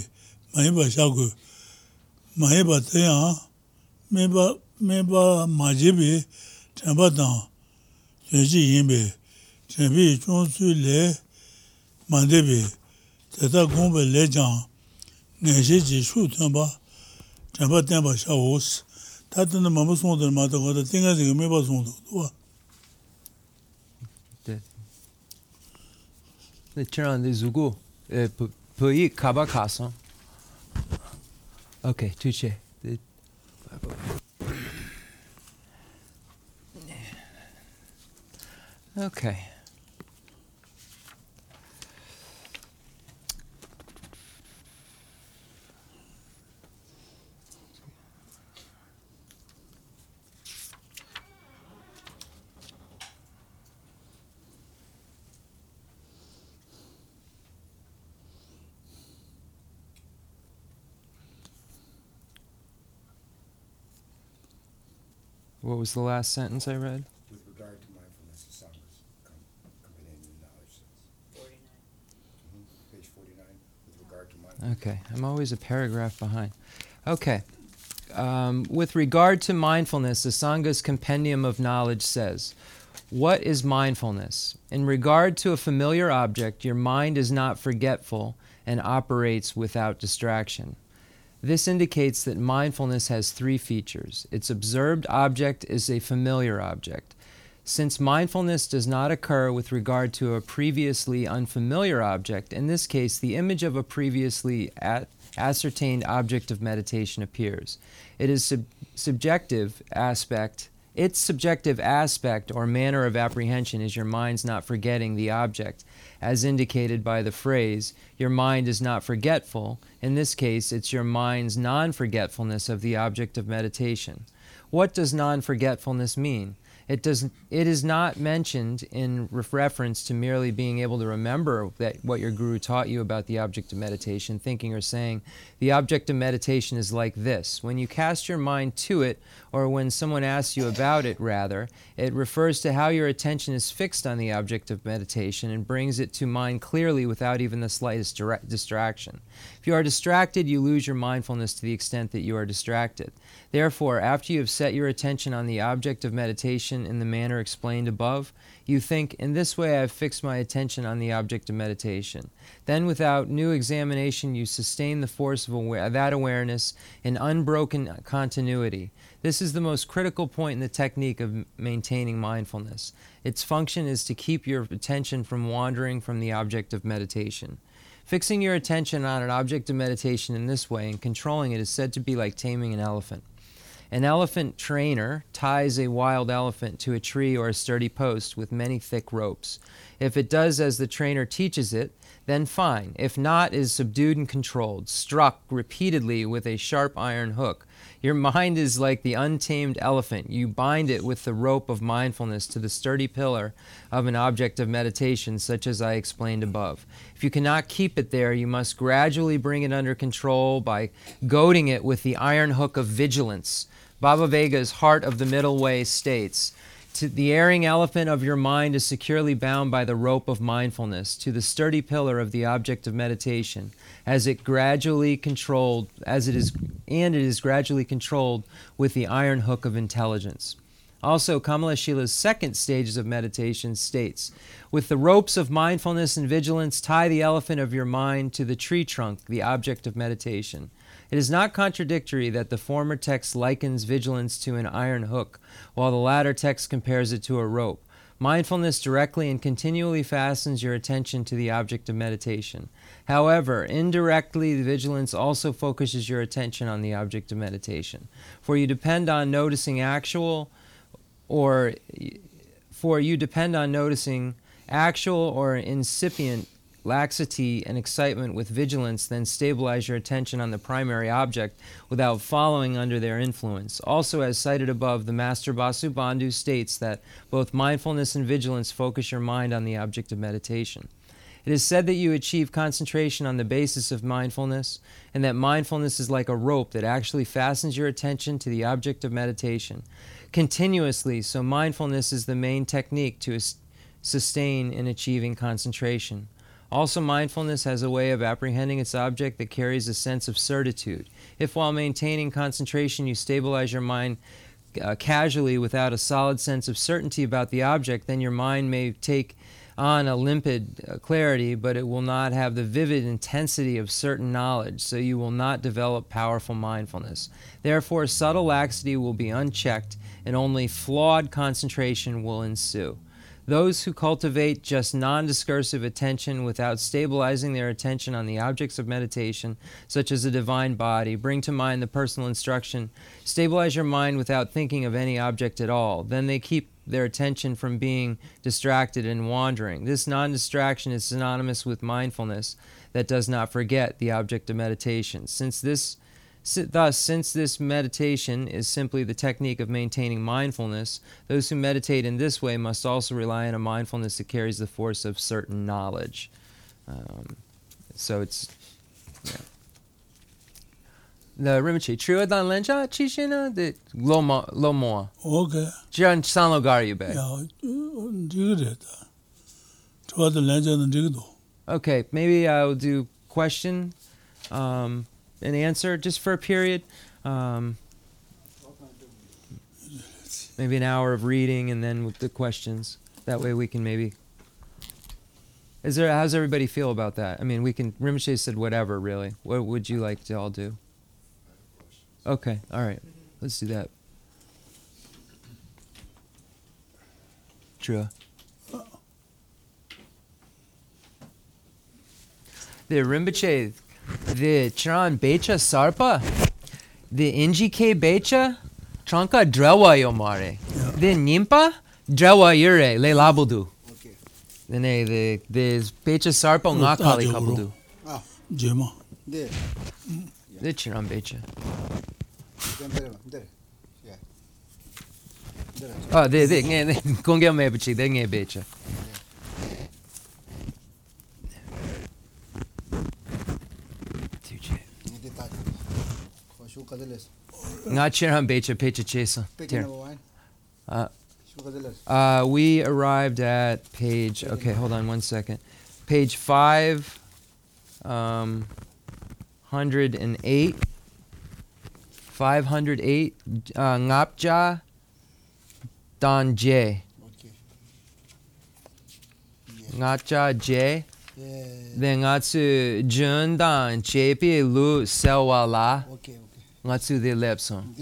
māyība shāku, māyība tēyā, mēba, mēba mājibi tēmbā tāng, tēnshī yīmbi, tēmbī chōngsū lē māndibi, tētā gōngba lē jāng, nēshī jī shū tēmbā, tēmbā tēmbā shā wōs, tā tēne māmbā sōndā mātā kātā, tēngā tēngā mēba sōndā, wà. The Zugu. Pui Kaba Kaso. Okay, touche. Okay. What was the last sentence I read? With regard to mindfulness, the Sanghas com- accompanying the knowledge sense. Mhm, Page forty-nine, with regard to mindfulness. Okay, I'm always a paragraph behind. Okay. Um, with regard to mindfulness, the Sanga's Compendium of Knowledge says, What is mindfulness? In regard to a familiar object, your mind is not forgetful and operates without distraction. This indicates that mindfulness has three features. Its observed object is a familiar object. Since mindfulness does not occur with regard to a previously unfamiliar object, in this case, the image of a previously a- ascertained object of meditation appears. It is sub- subjective aspect. Its subjective aspect or manner of apprehension is your mind's not forgetting the object, as indicated by the phrase, your mind is not forgetful. In this case, it's your mind's non forgetfulness of the object of meditation. What does non forgetfulness mean? It, does, it is not mentioned in ref- reference to merely being able to remember that what your guru taught you about the object of meditation, thinking or saying, the object of meditation is like this. When you cast your mind to it, or when someone asks you about it, rather, it refers to how your attention is fixed on the object of meditation and brings it to mind clearly without even the slightest direct distraction. You are distracted, you lose your mindfulness to the extent that you are distracted. Therefore, after you have set your attention on the object of meditation in the manner explained above, you think, In this way I have fixed my attention on the object of meditation. Then, without new examination, you sustain the force of that awareness in unbroken continuity. This is the most critical point in the technique of maintaining mindfulness. Its function is to keep your attention from wandering from the object of meditation. Fixing your attention on an object of meditation in this way and controlling it is said to be like taming an elephant. An elephant trainer ties a wild elephant to a tree or a sturdy post with many thick ropes. If it does as the trainer teaches it, then fine. If not, is subdued and controlled, struck repeatedly with a sharp iron hook. Your mind is like the untamed elephant. You bind it with the rope of mindfulness to the sturdy pillar of an object of meditation, such as I explained above. If you cannot keep it there, you must gradually bring it under control by goading it with the iron hook of vigilance. Bhavaviveka's Heart of the Middle Way states, to the erring elephant of your mind is securely bound by the rope of mindfulness to the sturdy pillar of the object of meditation as it gradually controlled as it is and it is gradually controlled with the iron hook of intelligence. Also Kamalashila's second stages of meditation states with the ropes of mindfulness and vigilance tie the elephant of your mind to the tree trunk the object of meditation it is not contradictory that the former text likens vigilance to an iron hook, while the latter text compares it to a rope. Mindfulness directly and continually fastens your attention to the object of meditation. However, indirectly, the vigilance also focuses your attention on the object of meditation. For you depend on noticing actual or for you depend on noticing actual or incipient laxity and excitement with vigilance then stabilize your attention on the primary object without following under their influence. Also, as cited above, the Master Vasubandhu states that both mindfulness and vigilance focus your mind on the object of meditation. It is said that you achieve concentration on the basis of mindfulness, and that mindfulness is like a rope that actually fastens your attention to the object of meditation continuously, so mindfulness is the main technique to sustain in achieving concentration. Also, mindfulness has a way of apprehending its object that carries a sense of certitude. If while maintaining concentration you stabilize your mind uh, casually without a solid sense of certainty about the object, then your mind may take on a limpid uh, clarity, but it will not have the vivid intensity of certain knowledge, so you will not develop powerful mindfulness. Therefore, subtle laxity will be unchecked, and only flawed concentration will ensue. Those who cultivate just non discursive attention without stabilizing their attention on the objects of meditation, such as the divine body, bring to mind the personal instruction stabilize your mind without thinking of any object at all. Then they keep their attention from being distracted and wandering. This non distraction is synonymous with mindfulness that does not forget the object of meditation. Since this Thus, since this meditation is simply the technique of maintaining mindfulness, those who meditate in this way must also rely on a mindfulness that carries the force of certain knowledge. Um, so it's. Yeah. The Rinpoche, Trua Dan Lenja Chishina, the Lomo, Lomo. Okay. Jian Sanlo Garyube. Yeah, Trua Dan Lenja Okay, maybe I'll do question. Um, an answer just for a period. Um, maybe an hour of reading and then with the questions. That way we can maybe. Is there? How's everybody feel about that? I mean, we can. Rinpoche said whatever. Really, what would you like to all do? Okay, all right, let's do that. True. The Rinpoche the Chiran Becha Sarpa, the Injike Becha, Tranka Drewa Yomare, the Nimpa, Drewa Yure, Le Labudu. The ne the the Becha Sarpa Ngakali Kabudu. Ah, Jema. 네. The Chiran Becha. Oh, the the nge kongel mebuchi, the nge Becha. Nga chiram becha pecha chesa. Uh, uh, we arrived at page. Okay, hold on one second. Page five, um, hundred and eight. Five hundred eight. Uh, ngapja. Dan J. Ngapja J. Then ngatsu jun dan chepi lu sewa la. Okay, nga tsu de lep song.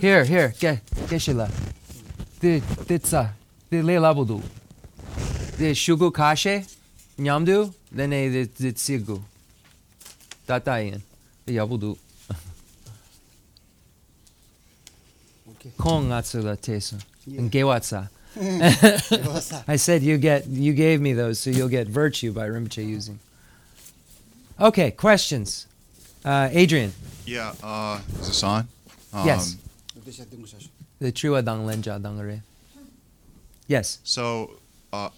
Here, here, get, get shila. De, the tsa, de le labudu. The shugu kashe, nyamdu, then de, de tsigu. Tatayin, de yabudu. Kong atsula tesu. And gewatsa. I said you get you gave me those, so you'll get virtue by Rinpoche using. Okay, questions. Uh, Adrian, Yeah, uh, is this on? Um, Yes. This is Dingo the Trua Dang Lenja Dangare. Yes. So, uh,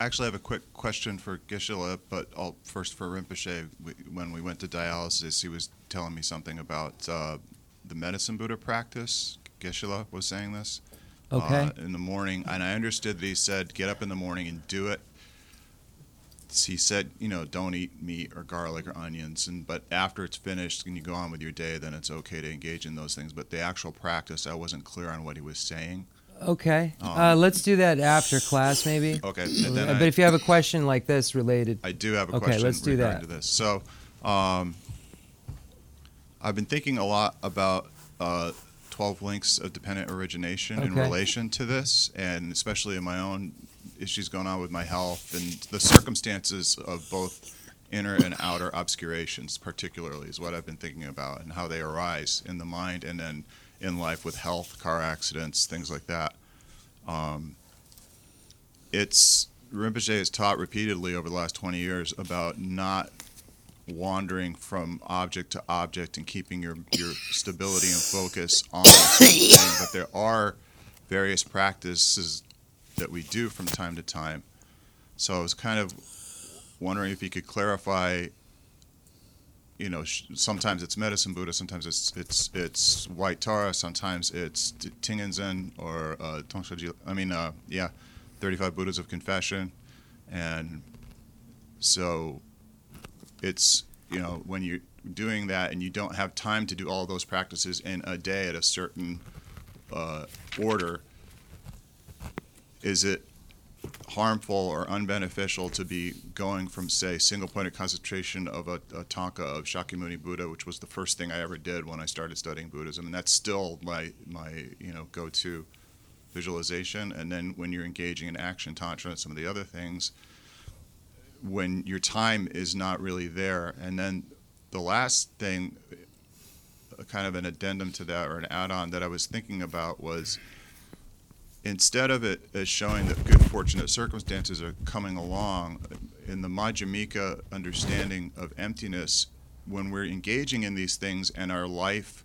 actually, I have a quick question for Geshe-la, but I'll, first for Rinpoche. We, when we went to dialysis, he was telling me something about uh, the medicine Buddha practice. Geshe-la was saying this. Okay. Uh, in the morning, and I understood that he said, get up in the morning and do it. He said, you know, don't eat meat or garlic or onions, and but after it's finished and you go on with your day, then it's okay to engage in those things. But the actual practice, I wasn't clear on what he was saying. Okay. Uh, let's do that after class, maybe. Okay, Uh, I, but if you have a question like this related, I do have a Okay, question let's do that. to this. So, um, I've been thinking a lot about uh, 12 links of dependent origination in relation to this, and especially in my own issues going on with my health and the circumstances of both inner and outer obscurations, particularly, is what I've been thinking about and how they arise in the mind and then in life with health, car accidents, things like that. Um, it's Rinpoche has taught repeatedly over the last 20 years about not wandering from object to object and keeping your, your stability and focus on. But there are various practices that we do from time to time. So I was kind of wondering if you could clarify. You know, sometimes it's medicine Buddha, sometimes it's it's it's white Tara, sometimes it's t- Tingenzen or uh, Tongshaji. I mean, uh, yeah, 35 Buddhas of Confession. And so it's, you know, when you're doing that and you don't have time to do all those practices in a day at a certain uh, order, is it harmful or unbeneficial to be going from, say, single pointed concentration of a, a tanka of Shakyamuni Buddha, which was the first thing I ever did when I started studying Buddhism, and that's still my my you know go to visualization. And then when you're engaging in action tantra and some of the other things, when your time is not really there, and then the last thing, kind of an addendum to that or an add-on that I was thinking about was instead of it as showing that good fortunate circumstances are coming along, in the Madhyamika understanding of emptiness, when we're engaging in these things and our life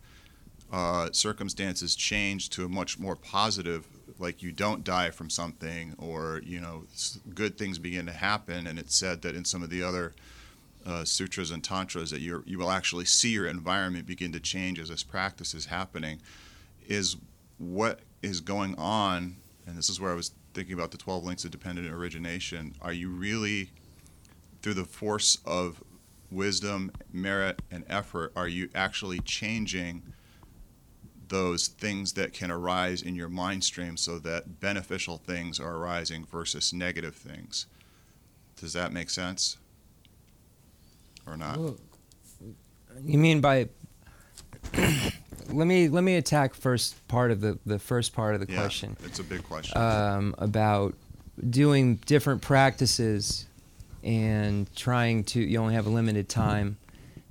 uh, circumstances change to a much more positive, like you don't die from something, or you know, good things begin to happen. And it's said that in some of the other uh, sutras and tantras that you you will actually see your environment begin to change as this practice is happening. Is what is going on, and this is where I was thinking about the 12 links of dependent origination. Are you really, through the force of wisdom, merit, and effort, are you actually changing those things that can arise in your mind stream so that beneficial things are arising versus negative things? Does that make sense? Or not? you mean by? Let me let me attack first part of the the first part of the yeah, question. it's a big question. um, about doing different practices and trying to you only have a limited time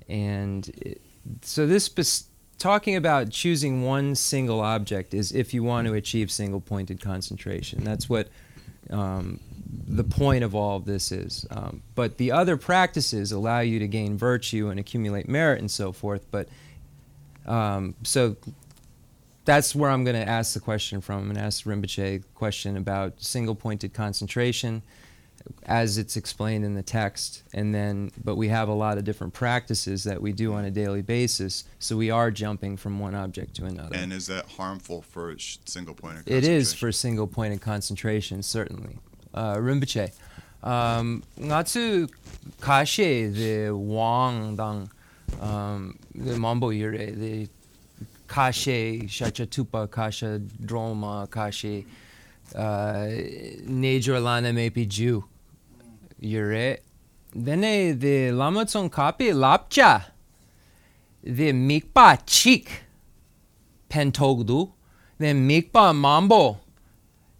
and it, so this spec- talking about choosing one single object is if you want to achieve single pointed concentration that's what um, the point of all of this is um, but the other practices allow you to gain virtue and accumulate merit and so forth but um, so that's where I'm going to ask the question from. I'm going to ask Rinpoche a question about single pointed concentration as it's explained in the text. And then, but we have a lot of different practices that we do on a daily basis. So we are jumping from one object to another. and is that harmful for sh- single pointed of It is for single pointed concentration, certainly. Uh, Rinpoche. Um, tsu kashe the wang dang um, the mambo yure the kashe shachatupa kasha droma kashe uh, nejorlana mepi ju yure dene the lamatsong kapi lapcha. The mikpa chik pentogdu. The mikpa mambo.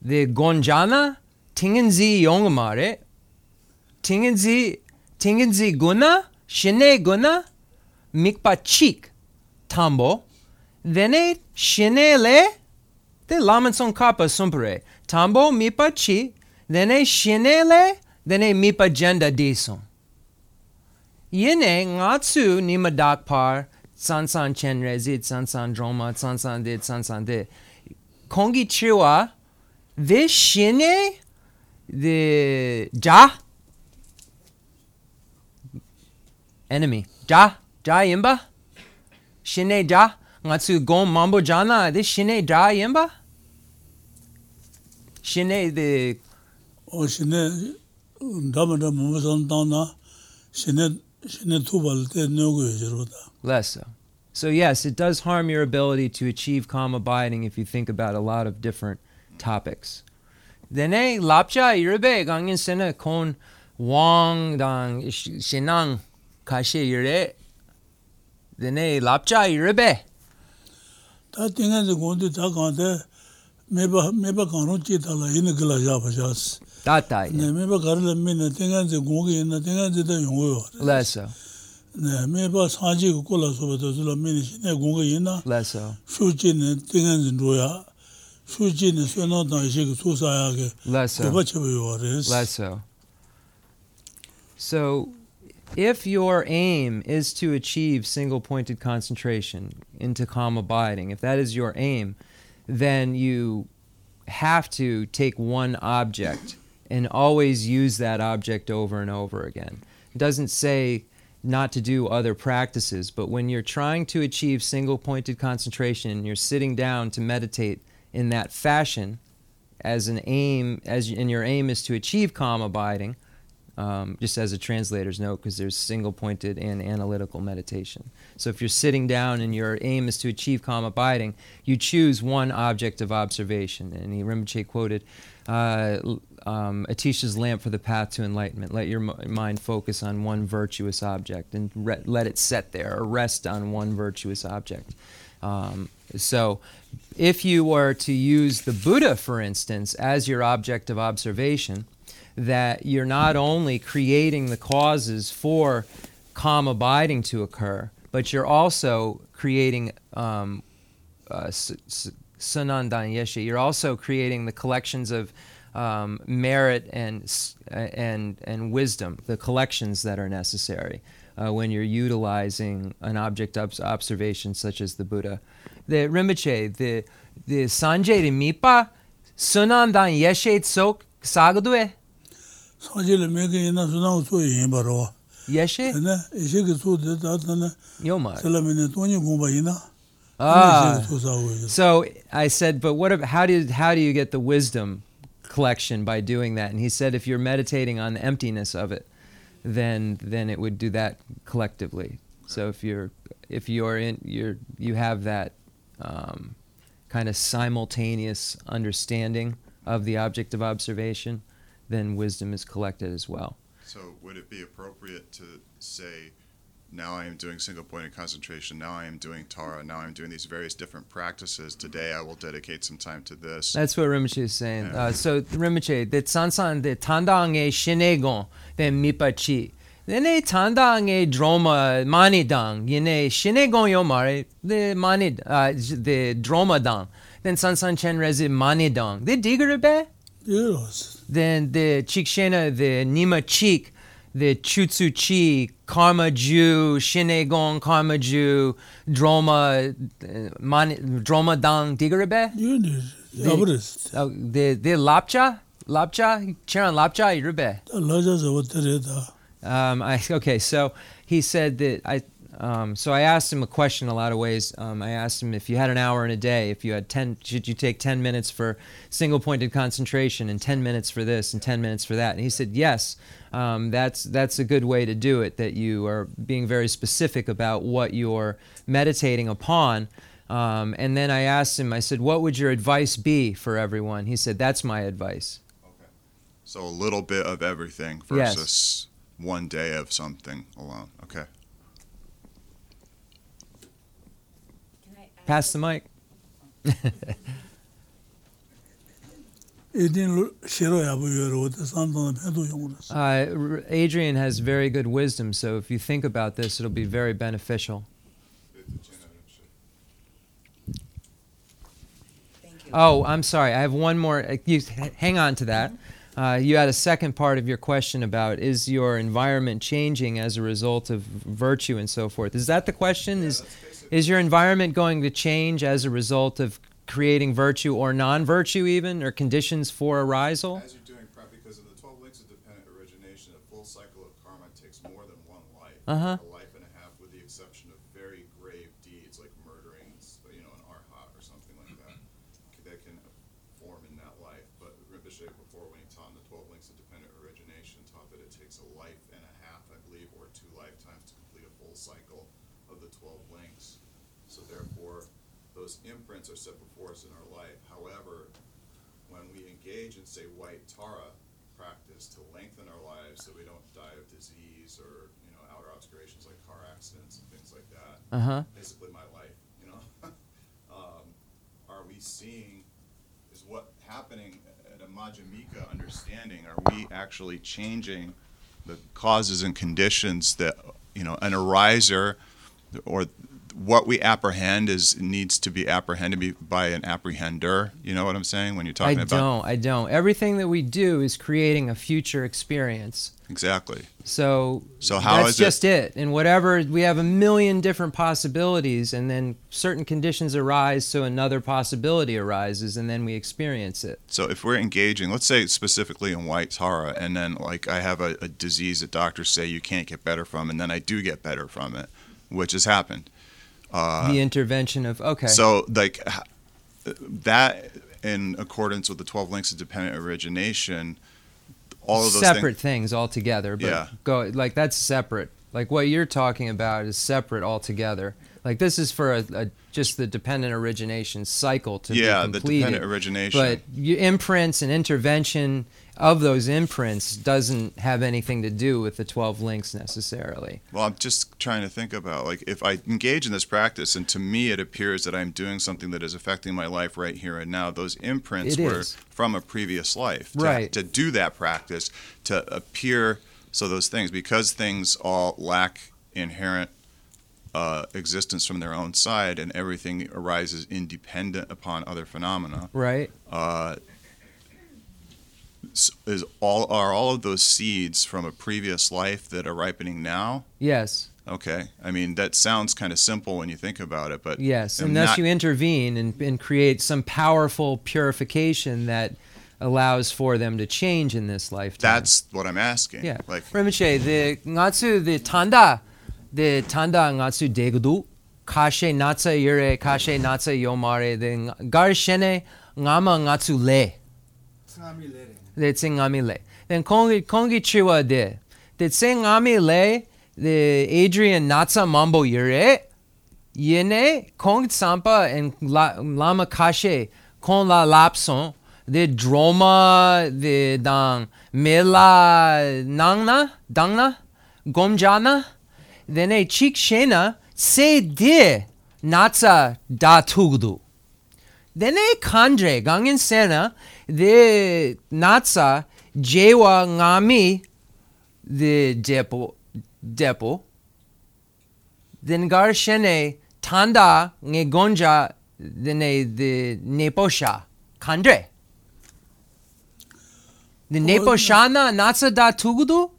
The gonjana tingenzi yongamare tingenzi tingenzi guna shine guna mikpa chik tambo Dene shinele de laman son kapa sumpere. Tambo mipa chi. Dene shinele dene mipa jenda dison. Yene ngatsu par sansan chen rezit sansan droma sansan de sansan de. Kongi chiwa de shine de ja enemy ja da yimba? Shine da? Ngatsu gon mambo jana? This shine da yimba? Shine the... Oh, shine dama da mambo san dana shine shine tubal te nyogo yojiro. Less so. So yes, it does harm your ability to achieve calm abiding if you think about a lot of different topics. Dene lapcha yurbe gangin sena kon wang dang shenang kashe yure dine lapcha i ribe. Ta tinga zi gondi ta kante meba, meba kanron chi tala ina gila jaba jas. Ta ta ya. Ne meba karla mina tinga zi gongi ina tinga zi ta yungu yo. Lesa. Ne meba sanji ku kula soba ta zula mina shine gongi ina. Lesa. Shuchi ne tinga zi nroya. Shuchi ne suena ta ishi ki susa ya ke. Lesa. Deba cheba yo res. Lesa. So, if your aim is to achieve single pointed concentration into calm abiding, if that is your aim, then you have to take one object and always use that object over and over again. It doesn't say not to do other practices, but when you're trying to achieve single pointed concentration and you're sitting down to meditate in that fashion, as an aim, as and your aim is to achieve calm abiding, um, just as a translator's note, because there's single pointed and analytical meditation. So if you're sitting down and your aim is to achieve calm abiding, you choose one object of observation. And he Rinpoche quoted uh, um, Atisha's lamp for the path to enlightenment. Let your m- mind focus on one virtuous object and re- let it set there or rest on one virtuous object. Um, so, if you were to use the Buddha, for instance, as your object of observation, that you're not only creating the causes for calm abiding to occur, but you're also creating um, uh, Sanandan. You're also creating the collections of um, merit and uh, and and wisdom, the collections that are necessary uh, when you're utilizing an object of observation such as the Buddha. The Rinpoche, the the Sanjay Mipa, Sanandan Yeshe Tsok Sagadue yinā rō. Yēshī? Yēshī kī tā tā sālā yinā, Ah, so I said, but what? How do you, how do you get the wisdom collection by doing that? And he said, if you're meditating on the emptiness of it, then then it would do that collectively. So if you're if you're in you're you have that um, kind of simultaneous understanding of the object of observation, then wisdom is collected as well. So would it be appropriate to say, now I am doing single pointed concentration, now I am doing Tara, now I'm doing these various different practices. Today I will dedicate some time to this. That's what Rinpoche is saying. Yeah. Uh, so Rinpoche, the sansan the tandang e shinegon the mipachi. Then e tandang e droma manidang yene shinegon yomare the manid uh, the droma dang. Then sansan chen rezi manidang. The diggerbe. Euros. Then the Chikshena, the Nima Chik, the Chutsu Chi, Karma Ju, Shinegong Karma Ju, Droma, uh, Man, Droma Dang Digarebe? You did. Yabrist. Uh, the, the Lapcha? Lapcha? Charon Lapcha, Irebe? Lapcha is what uh. Um, I, okay, so he said that I um, so I asked him a question a lot of ways. Um, I asked him if you had an hour in a day, if you had ten, should you take ten minutes for single-pointed concentration and ten minutes for this and ten minutes for that? And he said yes. Um, that's that's a good way to do it. That you are being very specific about what you're meditating upon. Um, and then I asked him. I said, "What would your advice be for everyone?" He said, "That's my advice." Okay. So a little bit of everything Yes. versus one day of something alone. Okay. Pass the mic. uh, Adrian has very good wisdom, so if you think about this, it'll be very beneficial. Oh, I'm sorry. I have one more. Uh, you, hang on to that. Uh, you had a second part of your question about is your environment changing as a result of virtue and so forth. Is that the question? Yeah, is is your environment going to change as a result of creating virtue or non-virtue even or conditions for arisal? As you're doing prep, because of the 12 links of dependent origination, a full cycle of karma takes more than one life, Uh-huh. a life and a half, with the exception of very grave deeds like murdering, you know, an arhat or something like that, that can form in that life. But Rinpoche before, when he taught in the 12 links of dependent origination, taught that it takes a life and a half, I believe, or two lifetimes to complete a full cycle of the 12 links. So therefore, those imprints are set before us in our life. However, when we engage in, say, white Tara practice to lengthen our lives so we don't die of disease or, you know, outer obscurations like car accidents and things like that, Uh huh. basically my life, you know, um, are we seeing, is what happening at a Madhyamika understanding, are we actually changing the causes and conditions that, you know, an ariser or what we apprehend is needs to be apprehended by an apprehender. You know what I'm saying when you're I talking about don't. I don't. Everything that we do is creating a future experience. exactly. So, So how that's is it- just it. And whatever we have a million different possibilities, and then certain conditions arise, so another possibility arises, and then we experience it. So if we're engaging, let's say specifically in white Tara, and then like I have a, a disease that doctors say you can't get better from, and then I do get better from it, which has happened. the intervention of okay. Uh, So like that, in accordance with the twelve links of dependent origination, all of those separate things. things altogether. But Yeah. go like that's separate. Like what you're talking about is separate altogether. Like this is for a, a just the dependent origination cycle to Yeah, be the dependent origination. But your imprints and intervention of those imprints doesn't have anything to do with the 12 links necessarily. Well, I'm just trying to think about like if I engage in this practice, and to me it appears that I'm doing something that is affecting my life right here and now. Those imprints It were is. from a previous life. To, Right. To do that practice, to appear, so those things because things all lack inherent uh, existence from their own side, and everything arises independent upon other phenomena. Right? Uh, is all are all of those seeds from a previous life that are ripening now? Yes. Okay. I mean, that sounds kind of simple when you think about it, but Yes. I'm Unless not- you intervene and, and create some powerful purification that allows for them to change in this lifetime. that's what I'm asking. Yeah. Like, Rinpoche, the ngatsu the tanda, the tanda ngatsu degudu, kashe natsa yure, kashe natsa yomare, the gar shene ngama ngatsu le. Tsangami lere. The tse ngami le. Then kongi kongi chiwa de. The tse ngami le, the Adrian natsa mambo yure, yene kong sampa and la, lama kashe kon la lapson. The droma, the dang mela nangna, dangna, gomjana. Then a chik shena se de natsa da tugdu. Then a kandre gangin sena the natsa jewa ngami the depo depo. Then gar shene tanda nge gonja then a the neposha kandre. The neposhana natsa da tugudu? Tā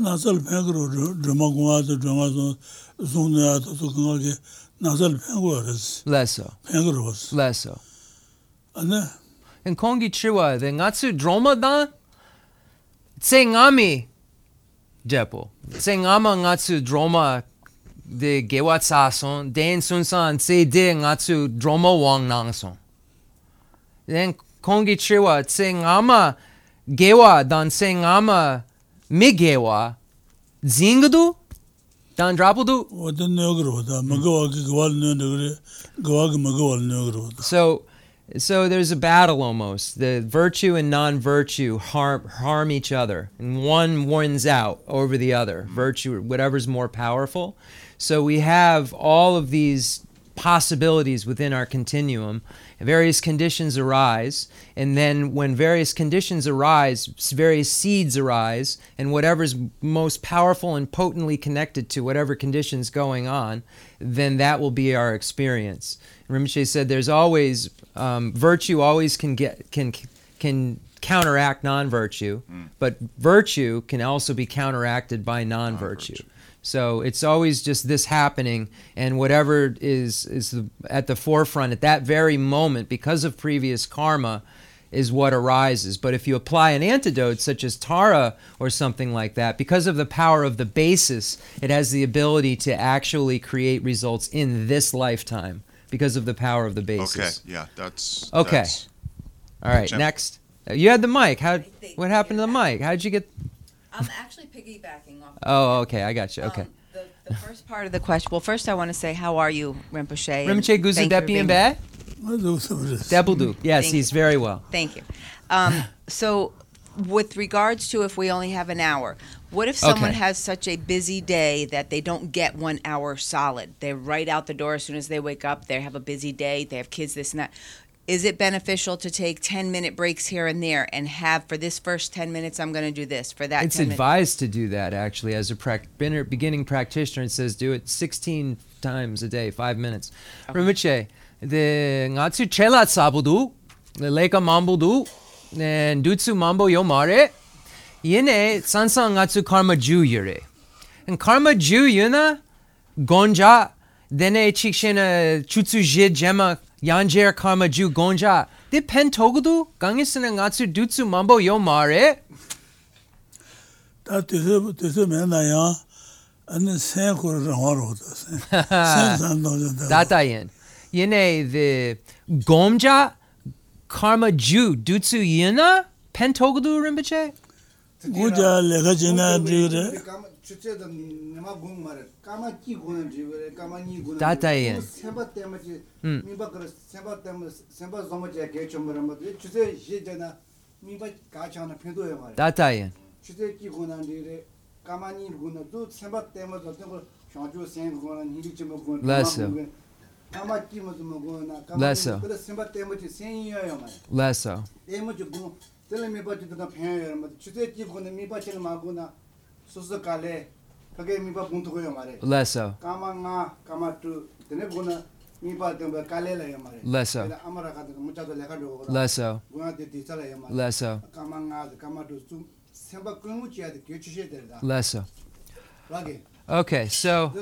nāsāl pēngarō rīmā gōngā tō rīmā sōng nā yā tō sō gōngā kē nāsāl pēngarō rīs. Lēsō. Pēngarō rīs. Lēsō. Anē? Nā kōngi chīwā dē ngā tsū drōma dā tsē ngā mī dēpō. Tsē ngā mā ngā tsū drōma dē gēwā tsā sōng, dēn sōng sāng tsē dē ngā tsū drōma wāng nāng sōng. Nā kōngi chīwā tsē ngā mā gēwā dān tsē ngā mā kawā kī kawā lī nā kare, kawā kī mā kawā lī nā karo wā tā. So, so there's a battle almost. The virtue and non-virtue harm harm each other, and one wins out over the other. Virtue, whatever's more powerful. So we have all of these possibilities within our continuum. Various conditions arise, and then when various conditions arise, various seeds arise, and whatever's most powerful and potently connected to whatever conditions going on, then that will be our experience. Rinpoche said, "There's always um, virtue. Always can get can can counteract non-virtue, but virtue can also be counteracted by non-virtue. So it's always just this happening, and whatever is is the, at the forefront at that very moment, because of previous karma, is what arises. But if you apply an antidote such as Tara or something like that, because of the power of the basis, it has the ability to actually create results in this lifetime because of the power of the basis. Okay, yeah, that's Okay. that's- All right, next. You had the mic. How? What happened to the mic? How'd you get? I'm actually piggybacking off. Oh, okay. I got you. Okay. Um, the, the first part of the question. Well, first I want to say, how are you, Rinpoche? and Rinpoche Guzu thank you for Depi and Bad? Debudu. Yes, Thank he's you. very well. Thank you. Um, so, with regards to if we only have an hour, what if someone Okay. has such a busy day that they don't get one hour solid? They're right out the door as soon as they wake up. They have a busy day. They have kids, this and that. Is it beneficial to take 10 minute breaks here and there and have for this first 10 minutes, I'm going to do this? For that It's 10 minutes? advised to do that actually as a beginner, beginning practitioner. It says do it 16 times a day, five minutes. Rinpoche, the ngatsu chelat sabudu, the leka mambudu, and dutsu mambo yomare, yine sansan ngatsu karma ju yure. And karma ju yuna, gonja, dene chikshena chutsu jid jema yanjer kama ju gonja. De pen togudu gangisna ngatsu dutsu mambo yo mare ta tisu tisu mena ya ane sen kur rangwar hoda sen. Sen san doja data yen. Yene the gomja karma ju dutsu yena pen togudu rimbache guja lega jina dire chucheda nima gung mara, kama ki guna dhivare, kama ni guna dhivare. Tata yin. Senpa tema chi, mimba kara, senpa tema, senpa zoma chaya kaya chumbara mato, chuche she jana, mimba kachana pinto ya mara. Tata yin. Chuche ki guna dhivare, kama ni guna, du senpa tema zo, tenko shangchoo sen guna, niri chima guna, kama kama ki mazuma guna, kama ni guna, senpa tema chi sen iyo ya mara. Lasa. Tema chi guna, tila mimba chi dhuna penya ya mara, chuche ki guna, mimba chi ma guna, chi de da Leso. lage Okay, so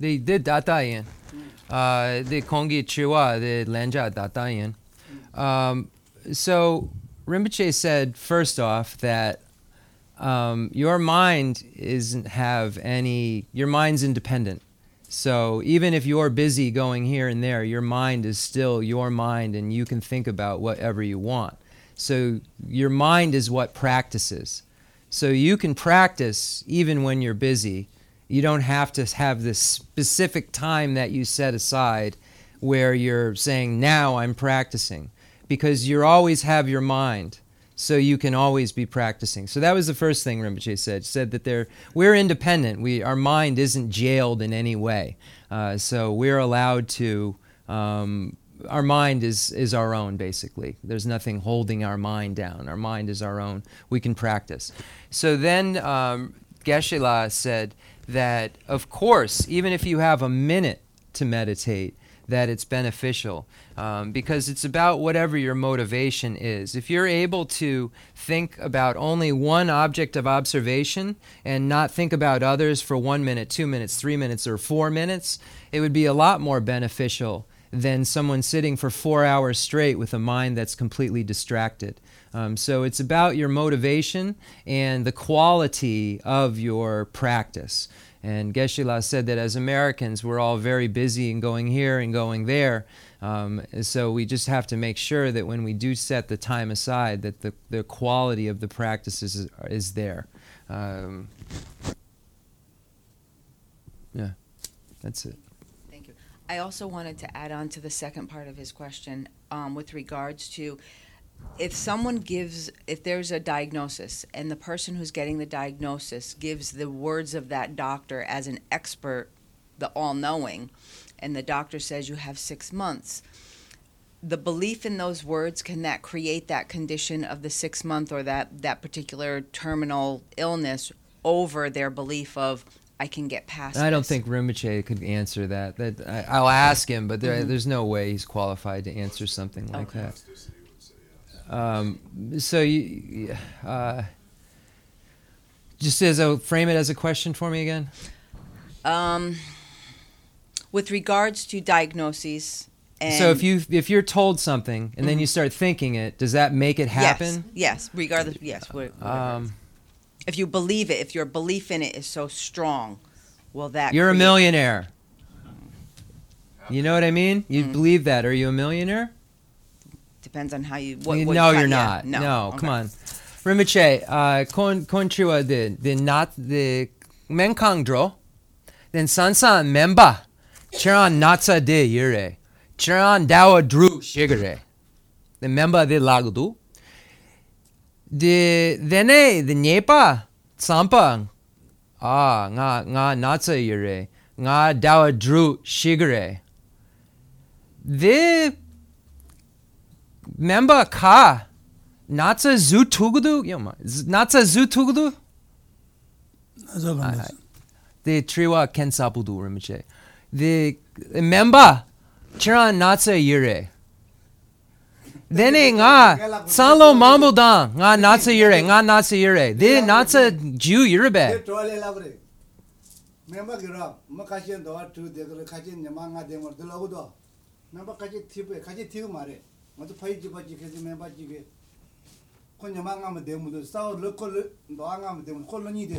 the the Datayin. Uh the Kongi Chiwa, the Lenja Datayin. Um so Rinpoche said first off that um, your mind isn't have any your mind's independent. So even if you're busy going here and there your mind is still your mind and you can think about whatever you want. So your mind is what practices. So you can practice even when you're busy. You don't have to have this specific time that you set aside where you're saying now i'm practicing. Because you always have your mind so you can always be practicing. So that was the first thing Rinpoche said. Said that they're we're independent. We our mind isn't jailed in any way. Uh, so we're allowed to. Um, our mind is is our own basically. There's nothing holding our mind down. Our mind is our own. We can practice. So then um, Geshe-la said that of course, even if you have a minute to meditate, that it's beneficial um, because it's about whatever your motivation is. If you're able to think about only one object of observation and not think about others for one minute, two minutes, three minutes, or four minutes, it would be a lot more beneficial than someone sitting for four hours straight with a mind that's completely distracted. Um, so it's about your motivation and the quality of your practice. And Geshe-la said that as Americans, we're all very busy and going here and going there. Um, so we just have to make sure that when we do set the time aside, that the, the quality of the practices is, is there. Um, yeah, that's it. Thank you. I also wanted to add on to the second part of his question um, with regards to if someone gives, if there's a diagnosis and the person who's getting the diagnosis gives the words of that doctor as an expert, the all knowing, and the doctor says you have six months. The belief in those words can that create that condition of the six month or that that particular terminal illness over their belief of I can get past. I don't this." think Rinpoche could answer that. That I, I'll ask him, but there, Mm-hmm. there's no way he's qualified to answer something like that. Um, so you, uh, just as a frame it as a question for me again. Um, with regards to diagnoses, and so if you if you're told something and then you start thinking it, does that make it happen? Yes, yes regardless, yes. whatever. Um, if you believe it, if your belief in it is so strong, will that you're a millionaire. You know what I mean? You Mm. believe that? Are you a millionaire? Depends on how you. What, You- what no, you're yeah, not. No, No, okay. come on. Rinpoche, uh, de de not de menkangdro, then sansan memba, chiran natsa de yere chiran dawa dru shigare the member de lagdu de dene de nyepa sampa ah nga nga natsa yere nga dawa dru shigare de member ka natsa zu tugdu yoma natsa zu tugdu the triwa kensapudu rimiche the member chira natsa yire. Dene nga sanlo mambo da nga natsa yire nga natsa yire. De natsa ju yire be. Member gira ma kashin do tu de gira kashin nyama nga de mor de logo do member kashi tipe kashi tipe mare. Ma to phai ji ba ji kashi member ji ge ko nyama nga ma de mu do sa lo ko do nga ma de mu ko lo ni de.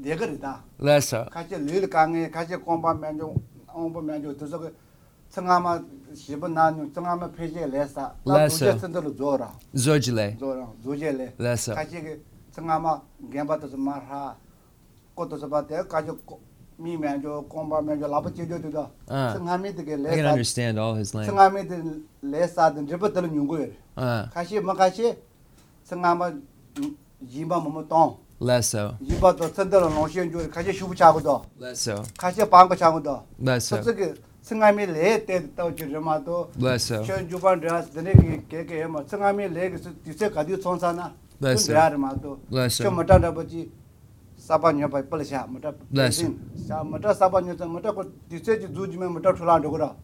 내거리다 lesso 같이 릴 강에 같이 공부 면조 공부 면조 더 저기 승하마 시번 난 승하마 페이지에 레사 나 레서. 두제 선들로 줘라 zojile 줘라 두제래 lesso 같이 그 승하마 gem바도 말하 꽃도 봐대 같이 미 면조 공부 면조 라버 제조도다 uh, 승하미 되게 I can 레사 understand all his language 승하미들 레사든 리버들은 연구해 uh, 같이 뭐 같이 승하마 이바 뭐뭐 똥 lesso 이바도 선들로 노시엔 줄 같이 슈부 차고도 lesso 같이 방거 차고도 lesso 저기 승하미 레때 또 지르마도 lesso 션 주반 드라스 드네기 케케 뭐 승하미 레기 디세 가디 손사나 Lesso. 드라마도 lesso 좀 맞다 버지 사바냐 바이 빨샤 맞다 Lesso. 사 맞다 사바냐 맞다 고 디세 지 주지메 맞다 출라 도그라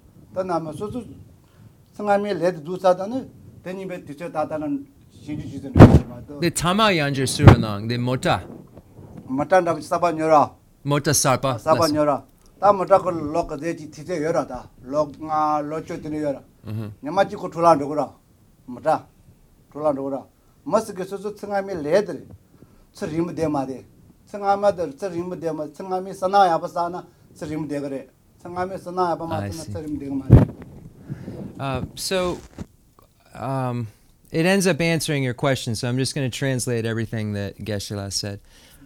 네 타마 양저 수르낭 네 모타 모타 나 사바 녀라 모타 사바 사바 녀라 다 모타 걸 록 제지 티제 여라다 록가 로초 드니 여라 녀마치 코 툴라 도그라 모타 툴라 도그라 머스 게소소 층아미 레드 츠림 데마데 층아마데 츠림 데마 층아미 사나야 바사나 츠림 데그레 층아미 사나야 바마 츠림 데그마 uh so um it ends up answering your question. So I'm just going to translate everything that Geshe-la said.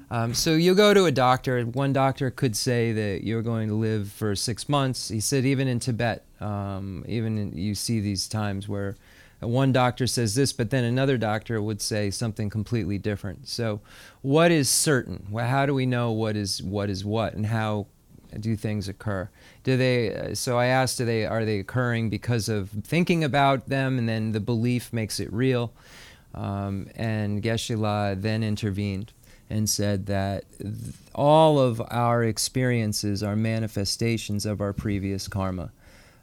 Um, so you go to a doctor. One doctor could say that you're going to live for six months. He said even in Tibet, um, even in, you see these times where one doctor says this, but then another doctor would say something completely different. So what is certain? Well, how do we know what is what is what, and how do things occur? Do they? Uh, so I asked, do they are they occurring because of thinking about them, and then the belief makes it real? Um, and Geshe-la then intervened and said that th- all of our experiences are manifestations of our previous karma.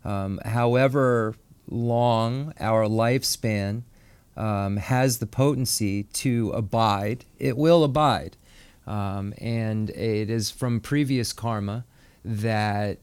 Um, however long our lifespan um, has the potency to abide, it will abide. Um, and it is from previous karma that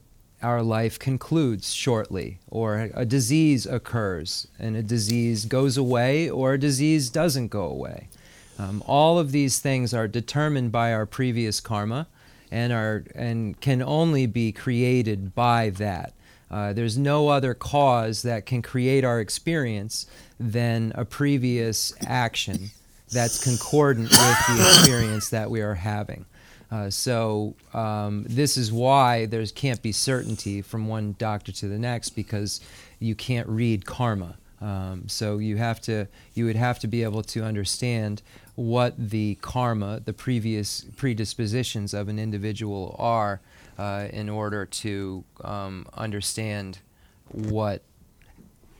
our life concludes shortly, or a disease occurs, and a disease goes away, or a disease doesn't go away. Um, all of these things are determined by our previous karma, and are and can only be created by that. Uh, there's no other cause that can create our experience than a previous action that's concordant with the experience that we are having. Uh, so um, this is why there can't be certainty from one doctor to the next because you can't read karma. Um, so you have to you would have to be able to understand what the karma, the previous predispositions of an individual are, uh, in order to um, understand what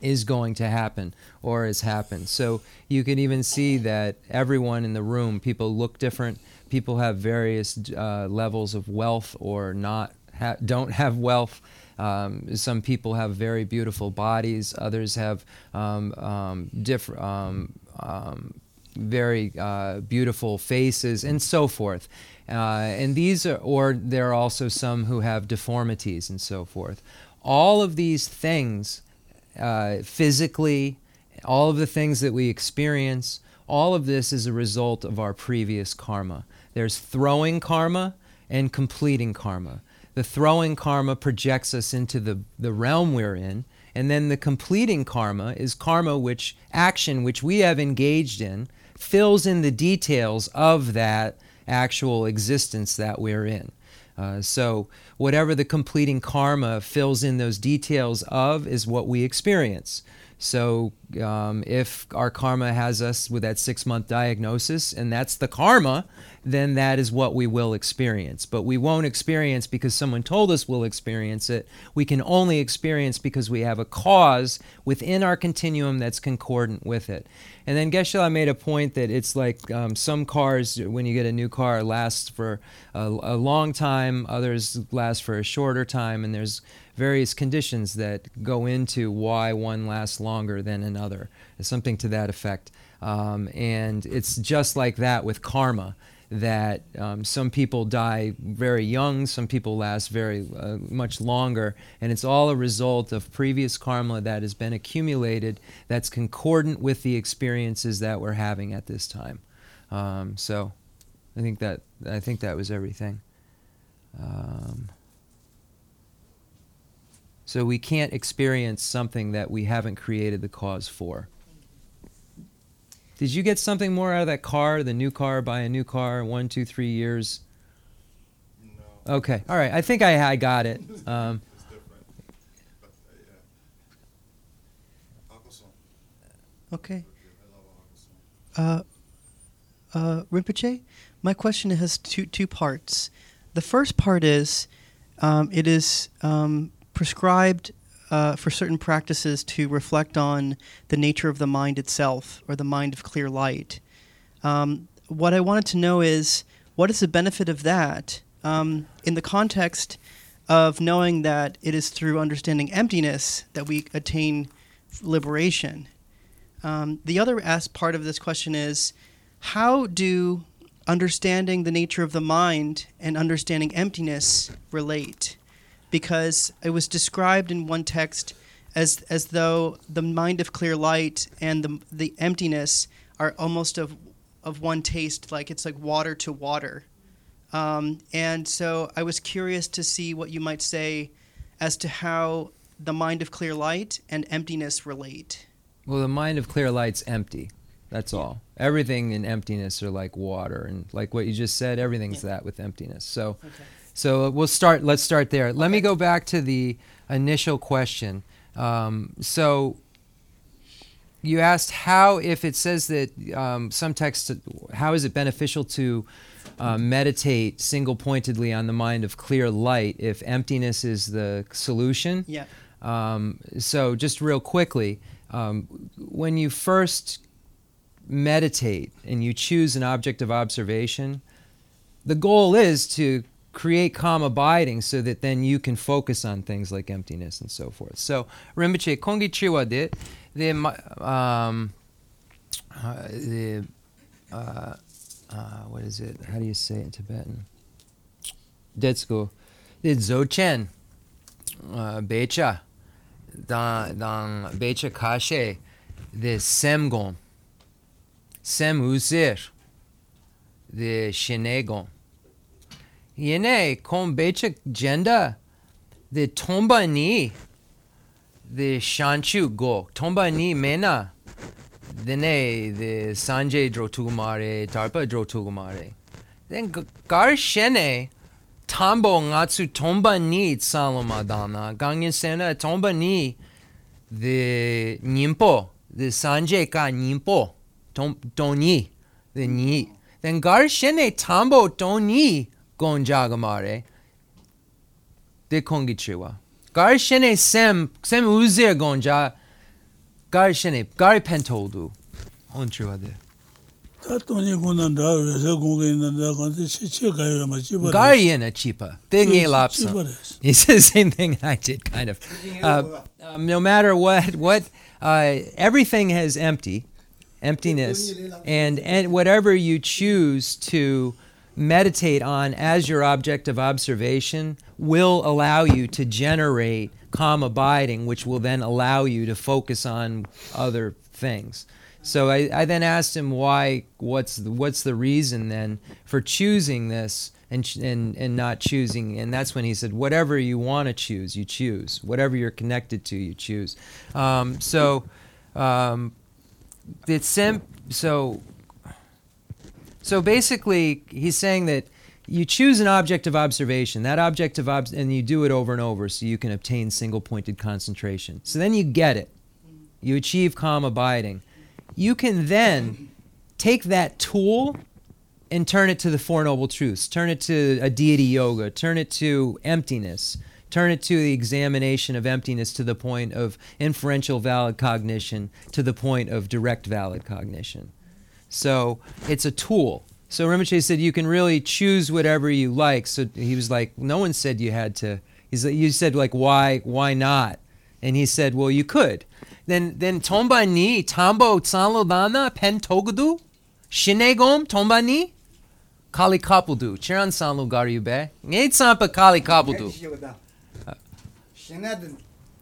is going to happen or has happened. So you can even see that everyone in the room, people look different. People have various uh, levels of wealth or not ha- don't have wealth. Um, some people have very beautiful bodies. Others have um, um, different, um, um, very uh, beautiful faces, and so forth. Uh, and these are, or there are also some who have deformities and so forth. All of these things, uh, physically, all of the things that we experience, all of this is a result of our previous karma. There's throwing karma and completing karma. The throwing karma projects us into the, the realm we're in, and then the completing karma is karma which action which we have engaged in fills in the details of that actual existence that we're in. Uh, so, whatever the completing karma fills in those details of is what we experience. So, um, if our karma has us with that six month diagnosis and that's the karma, then that is what we will experience. But we won't experience because someone told us we'll experience it. We can only experience because we have a cause within our continuum that's concordant with it. And then Geshe-la made a point that it's like um, some cars, when you get a new car, last for a, a long time, others last for a shorter time, and there's various conditions that go into why one lasts longer than another. Something to that effect. Um, and it's just like that with karma that um, some people die very young, some people last very uh, much longer, and it's all a result of previous karma that has been accumulated that's concordant with the experiences that we're having at this time. Um, so, I think that I think that was everything. Um, so we can't experience something that we haven't created the cause for. Did you get something more out of that car, the new car, buy a new car, one, two, three years? No, Okay, all right. I think I, I got it. Um, it's different. But, uh, yeah. Okay. I love Uh, uh, Rinpoche, my question has two two parts. The first part is, um, it is um, prescribed uh, for certain practices to reflect on the nature of the mind itself or the mind of clear light. Um, what I wanted to know is, what is the benefit of that um, in the context of knowing that it is through understanding emptiness that we attain liberation? Um, the other part of this question is how do understanding the nature of the mind and understanding emptiness relate? Because it was described in one text as as though the mind of clear light and the the emptiness are almost of of one taste, like it's like water to water. Um, and so I was curious to see what you might say as to how the mind of clear light and emptiness relate. well, the mind of clear light's empty. That's all. Everything in emptiness are like water, and like what you just said, everything's that with emptiness. So, Okay. So we'll start. Let's start there. Let me go back to the initial question. Um, so, you asked how, if it says that um, some text, how is it beneficial to uh, meditate single pointedly on the mind of clear light if emptiness is the solution? Yeah. Um, so, just real quickly, um, when you first meditate and you choose an object of observation, the goal is to create calm abiding so that then you can focus on things like emptiness and so forth. So, Rinpoche, kongichiwa de, the, um, uh, the, uh, uh, what is it? How do you say it in Tibetan? Detsuko. The Dzogchen, uh, Becha, dans, dans Becha Kashe, the Semgon, Sem Usir, the Shinegon. yene kon bechik jenda the tomba ni the shanchu go. Tomba ni mena the ne the sanjay drotugumare tarpa drotugumare then gar shene tambo ngatsu tomba ni salomadana gangen sena tomba ni the nimpo the sanje ka nimpo tom doni the ni. Then gar shene tambo toni Gonjaga mare. De kongichiwa. Gar shene sem, sem uzir gonja. Gar shene, gar pentoldu. Onchiwa de. Tatoni kunan da reza gonga inan da kanti chichi gaya ma chipa. Gar yena chipa. De nge lapsa. He says the same thing I did, kind of. Uh, uh, no matter what, what, uh, everything has empty, emptiness, and, and whatever you choose to meditate on as your object of observation will allow you to generate calm abiding which will then allow you to focus on other things. So I, I then asked him why what's the, what's the reason then for choosing this and and and not choosing? And that's when he said whatever you want to choose you choose. Whatever you're connected to you choose. Um, so um, it's sim- so so basically he's saying that you choose an object of observation. That object of obs- and you do it over and over so you can obtain single pointed concentration. So then you get it. You achieve calm abiding. You can then take that tool and turn it to the Four Noble Truths, turn it to a deity yoga, turn it to emptiness, turn it to the examination of emptiness to the point of inferential valid cognition, to the point of direct valid cognition. So it's a tool. So Rinpoche said you can really choose whatever you like. So he was like, no one said you had to. He's like, you said like why why not? And he said, well you could. Then then tomba ni tambo tsanlodana pen togudu shinegom tomba ni kali kapuldu chiran sanlu gariube ngait sampa kali kapuldu. Uh, Shinet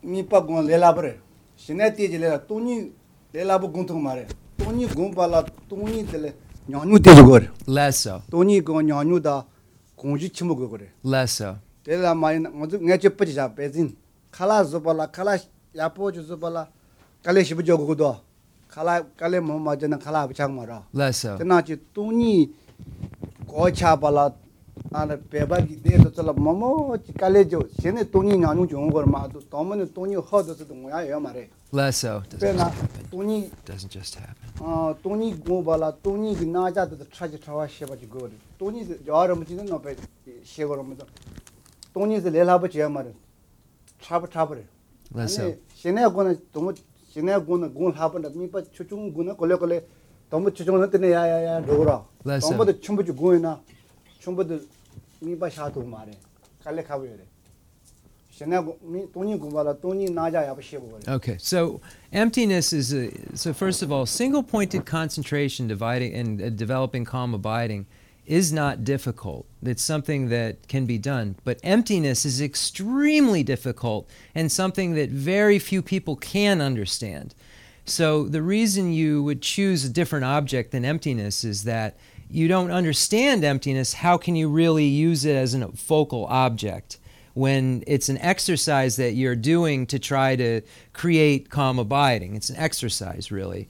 nipa gon lelabre. Shinet ti lela tuni lelabu guntung mare. tōnyi gōmbā lā tōnyi tēlē ñāñū tēchō gōr lēsā tōnyi gō ñāñū dā gōngshī chīmbō gō gōr lēsā tēlā māi ngō tsū ngā chī pachī chā pēzīn khālā zōpa lā khālā yāpō chū zōpa lā kālē shibu chō gō gō dō khālā kālē mō mā chā nā khālā pachā ngā rā lēsā tēnā chī tōnyi gō chā pā lā ānā pēpā kī tē tō tsā lā mō mō chī kālē chō shēne tōnyi ñāñū chō ngō gōr mā tō tō mō nē tōnyi hō tō tsā tō ngō yā yā mā rē lēsā pē nā tōnyi doesn't just happen. 돈이 고발라 돈이 나자도 차지 차와 셔봐 주고 돈이 여러 문제는 너베 셔거로 문제 돈이 레라버 지야 말 차버 차버 맞아 신내 고는 너무 신내 고는 군 하버나 미빠 추중 군은 걸려 걸려 너무 추중은 때네. 야야야 도라. 너무 춤부 고이나. 춤부도 미빠 샤도 말해. 갈래 가버려 Okay, so emptiness is a, so first of all, single-pointed concentration, dividing and uh, developing calm abiding, is not difficult. It's something that can be done, but emptiness is extremely difficult and something that very few people can understand. So the reason you would choose a different object than emptiness is that you don't understand emptiness. How can you really use it as a focal object? When it's an exercise that you're doing to try to create calm abiding. It's an exercise, really.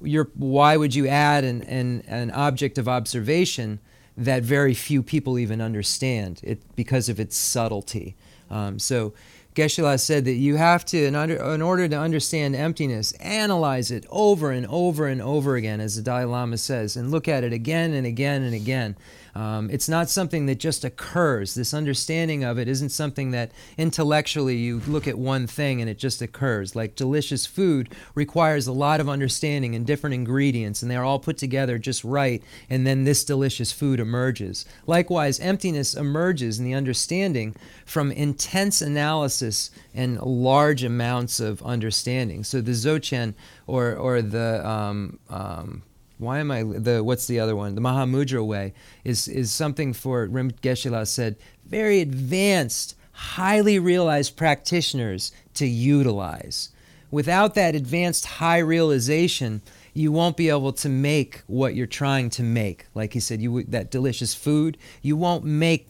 You're, why would you add an, an, an object of observation that very few people even understand it because of its subtlety? Um, so Geshe-la said that you have to, in, under, in order to understand emptiness, analyze it over and over and over again, as the Dalai Lama says, and look at it again and again and again. Um, it's not something that just occurs. This understanding of it isn't something that intellectually you look at one thing and it just occurs. Like delicious food requires a lot of understanding and different ingredients, and they're all put together just right, and then this delicious food emerges. Likewise, emptiness emerges in the understanding from intense analysis and large amounts of understanding. So the Dzogchen or, or the um, um, why am I the what's the other one? The Mahamudra way is is something for Rim Geshe-la said very advanced, highly realized practitioners to utilize. Without that advanced high realization, you won't be able to make what you're trying to make. Like he said, you that delicious food, you won't make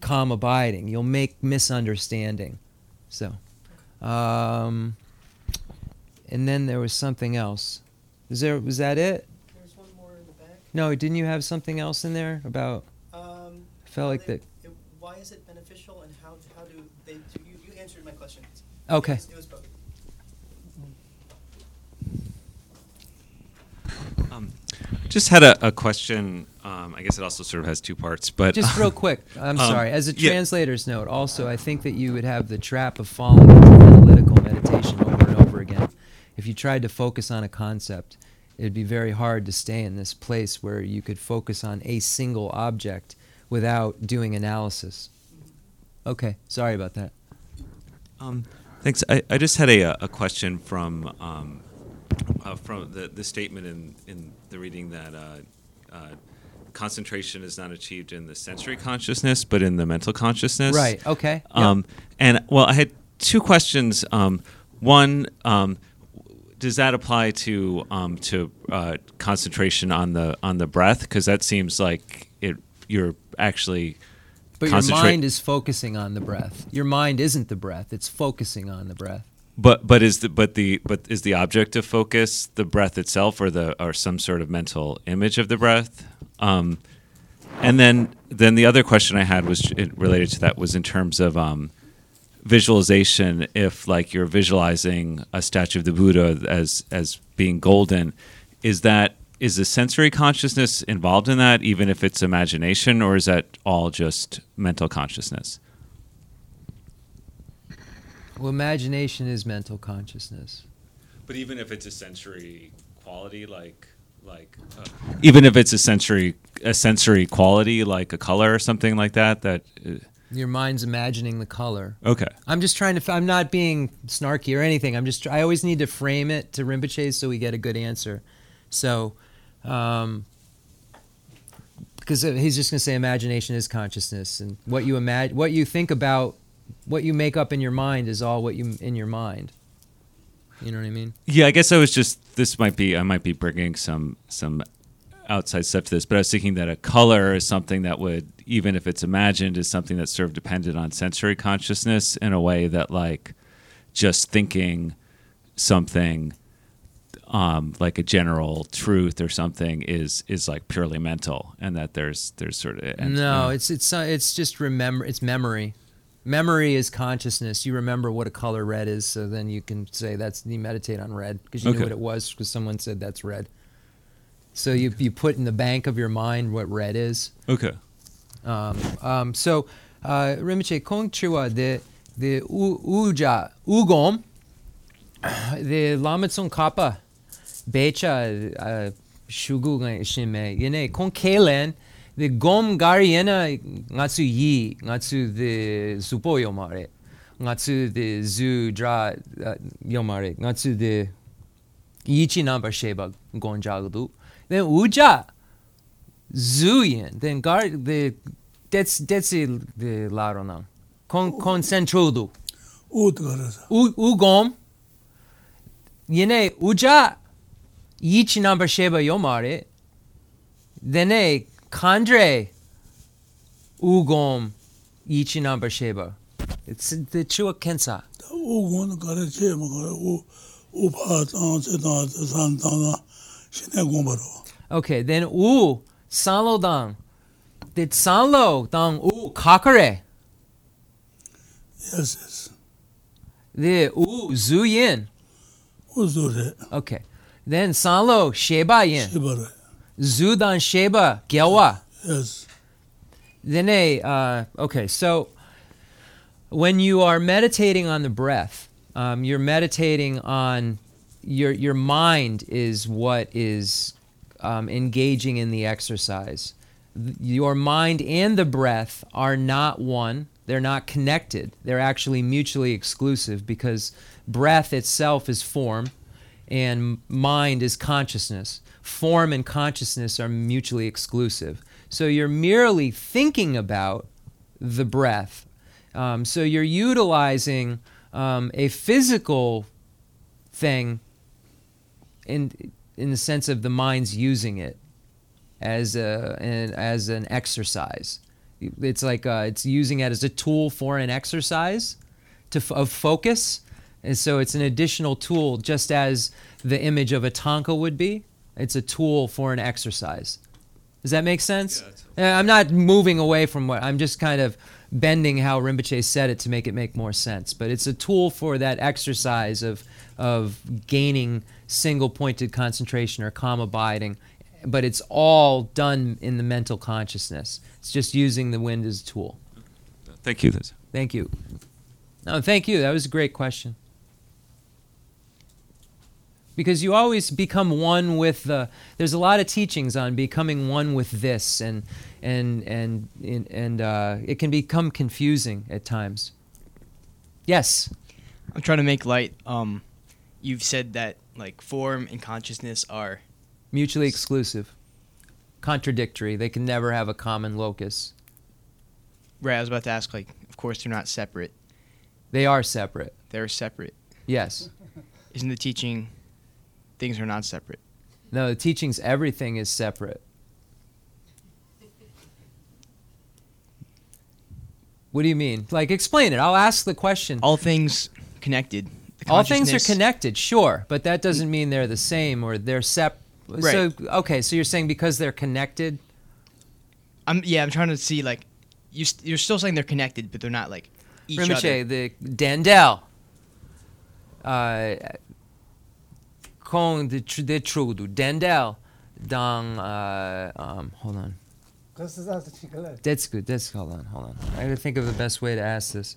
calm abiding. You'll make misunderstanding. So, Um, and then there was something else. Is there was that it? There's one more in the back. No, didn't you have something else in there about? Um, I felt like that. it, why is it beneficial, and how how do they? Do you, you answered my question. Okay. It was, it was both. Um, just had a, a question. Um, I guess it also sort of has two parts, but Just real quick, I'm Um, sorry. As a yeah. translator's note, also, I think that you would have the trap of falling into analytical meditation over and over again. If you tried to focus on a concept, it'd be very hard to stay in this place where you could focus on a single object without doing analysis. Okay, sorry about that. Um, thanks. I, I just had a, a question from um, uh, from the, the statement in, in the reading that uh, uh, concentration is not achieved in the sensory consciousness, but in the mental consciousness. Right, okay. Um, and well, I had two questions. Um, one, um, does that apply to um, to uh, concentration on the on the breath? Because that seems like it. You're actually but your mind is focusing on the breath. Your mind isn't the breath, it's focusing on the breath. But but is the but the but is the object of focus the breath itself or the or some sort of mental image of the breath? Um, and then then the other question I had was related to that was in terms of um, visualization. If like you're visualizing a statue of the Buddha as as being golden, is that is the sensory consciousness involved in that, even if it's imagination, or is that all just mental consciousness? Well, imagination is mental consciousness. But even if it's a sensory quality, like like uh, even if it's a sensory a sensory quality, like a color or something like that, that uh, Your mind's imagining the color. okay, I'm just trying to. f- I'm not being snarky or anything. I'm just. I always need to frame it to Rinpoche so we get a good answer. So, um, because he's just going to say imagination is consciousness, and what you imagine, what you think about, what you make up in your mind is all what you in your mind. You know what I mean? yeah. I guess I was just this might be I might be bringing some some outside stuff to this, but I was thinking that a color is something that would even if it's imagined is something that's sort of dependent on sensory consciousness in a way that like just thinking something um, like a general truth or something is is like purely mental, and that there's there's sort of and, no, it's it's uh, it's just remember. It's memory. Memory is consciousness. You remember what a color red is, so then you can say that's you meditate on red because you knew what it was because someone said that's red. So you you put in the bank of your mind what red is. okay. Um, um, so uh, Rinpoche Kongchua the the uja ugom the Lama Tsongkhapa, becha uh, shugu shime yene kong kelen the gom gari yena ngatsu yi ngatsu the supo yomare ngatsu the zu dra uh, yomare ngatsu the ichi number sheba gonjagdu then uja zillion. then guard the that's that's the laronam. Con concentrudu. Ut garaz. U ugom. Yine Uja. yiçi number sheba yomare. Dene kandre ugom yiçi number sheba. It's the chua kensa. Ugon garache magara u u pat an se dan san dan shine gombaro. Okay, then u 나 신의 공부로 okay then u salo dang the salo dang u kakare yes yes the u zuyin 오조래 okay then salo sheba yin 시바래 zudan sheba gyawa yes Then a uh, okay, so when you are meditating on the breath, um, you're meditating on your your mind is what is um, engaging in the exercise. Your mind and the breath are not one. They're not connected. They're actually mutually exclusive because breath itself is form and mind is consciousness. Form and consciousness are mutually exclusive. So you're merely thinking about the breath. Um, so you're utilizing um, a physical thing in in the sense of the mind's using it as a an, as an exercise. It's like uh, it's using it as a tool for an exercise to f- of focus. And so it's an additional tool, just as the image of a thangka would be. It's a tool for an exercise. Does that make sense? Uh, I'm not moving away from what I'm just kind of bending how Rinpoche said it to make it make more sense. But it's a tool for that exercise of of gaining single pointed concentration or calm abiding. But it's all done in the mental consciousness. It's just using the wind as a tool. Thank you. Liz. Thank you. No, thank you. That was a great question. Because you always become one with the. There's a lot of teachings on becoming one with this, and and and and, and uh, it can become confusing at times. Yes. I'm trying to make light. Um, you've said that like form and consciousness are mutually exclusive, contradictory. They can never have a common locus. right. I was about to ask like, of course they're not separate. They are separate. They're separate. Yes. Isn't the teaching things are not separate? No, the teachings, everything is separate. What do you mean? Like, explain it. I'll ask the question. All things connected. All things are connected, sure, but that doesn't mean they're the same or they're sep. So okay, so you're saying because they're connected, I'm yeah. I'm trying to see like, you st- you're still saying they're connected, but they're not like each Rinpoche, other. the Dandel, uh, con de tr- de trudo, Dandel, dang, uh, um, hold on. That's good. That's hold on, hold on. I gotta think of the best way to ask this.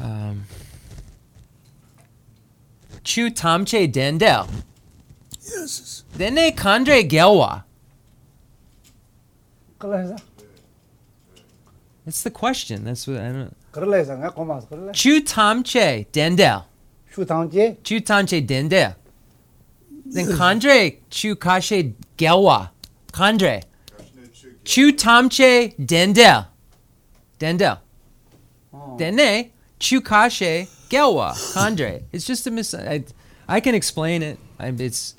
Um, chu tamche dendel. Yes. Dene kandre gelwa. That's the question. That's what I don't. Chu tamche dendel. Chu tamche. Chu tamche dendel. Then kandre chu kashe gelwa. Kandre. Chu tamche dendel. Dendel. Dene chu kashe gelwa. Kandre. It's just a mis. I, I can explain it. I, it's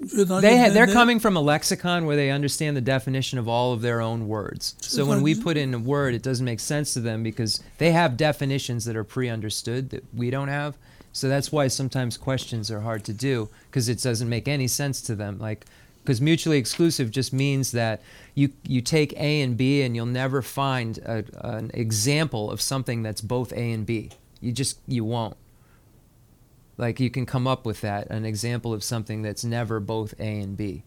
they ha- they're coming from a lexicon where they understand the definition of all of their own words. So when we put in a word, it doesn't make sense to them because they have definitions that are pre-understood that we don't have. So that's why sometimes questions are hard to do because it doesn't make any sense to them. Like because mutually exclusive just means that you you take A and B and you'll never find a, an example of something that's both A and B. You just you won't. Like you can come up with that an example of something that's never both A and B.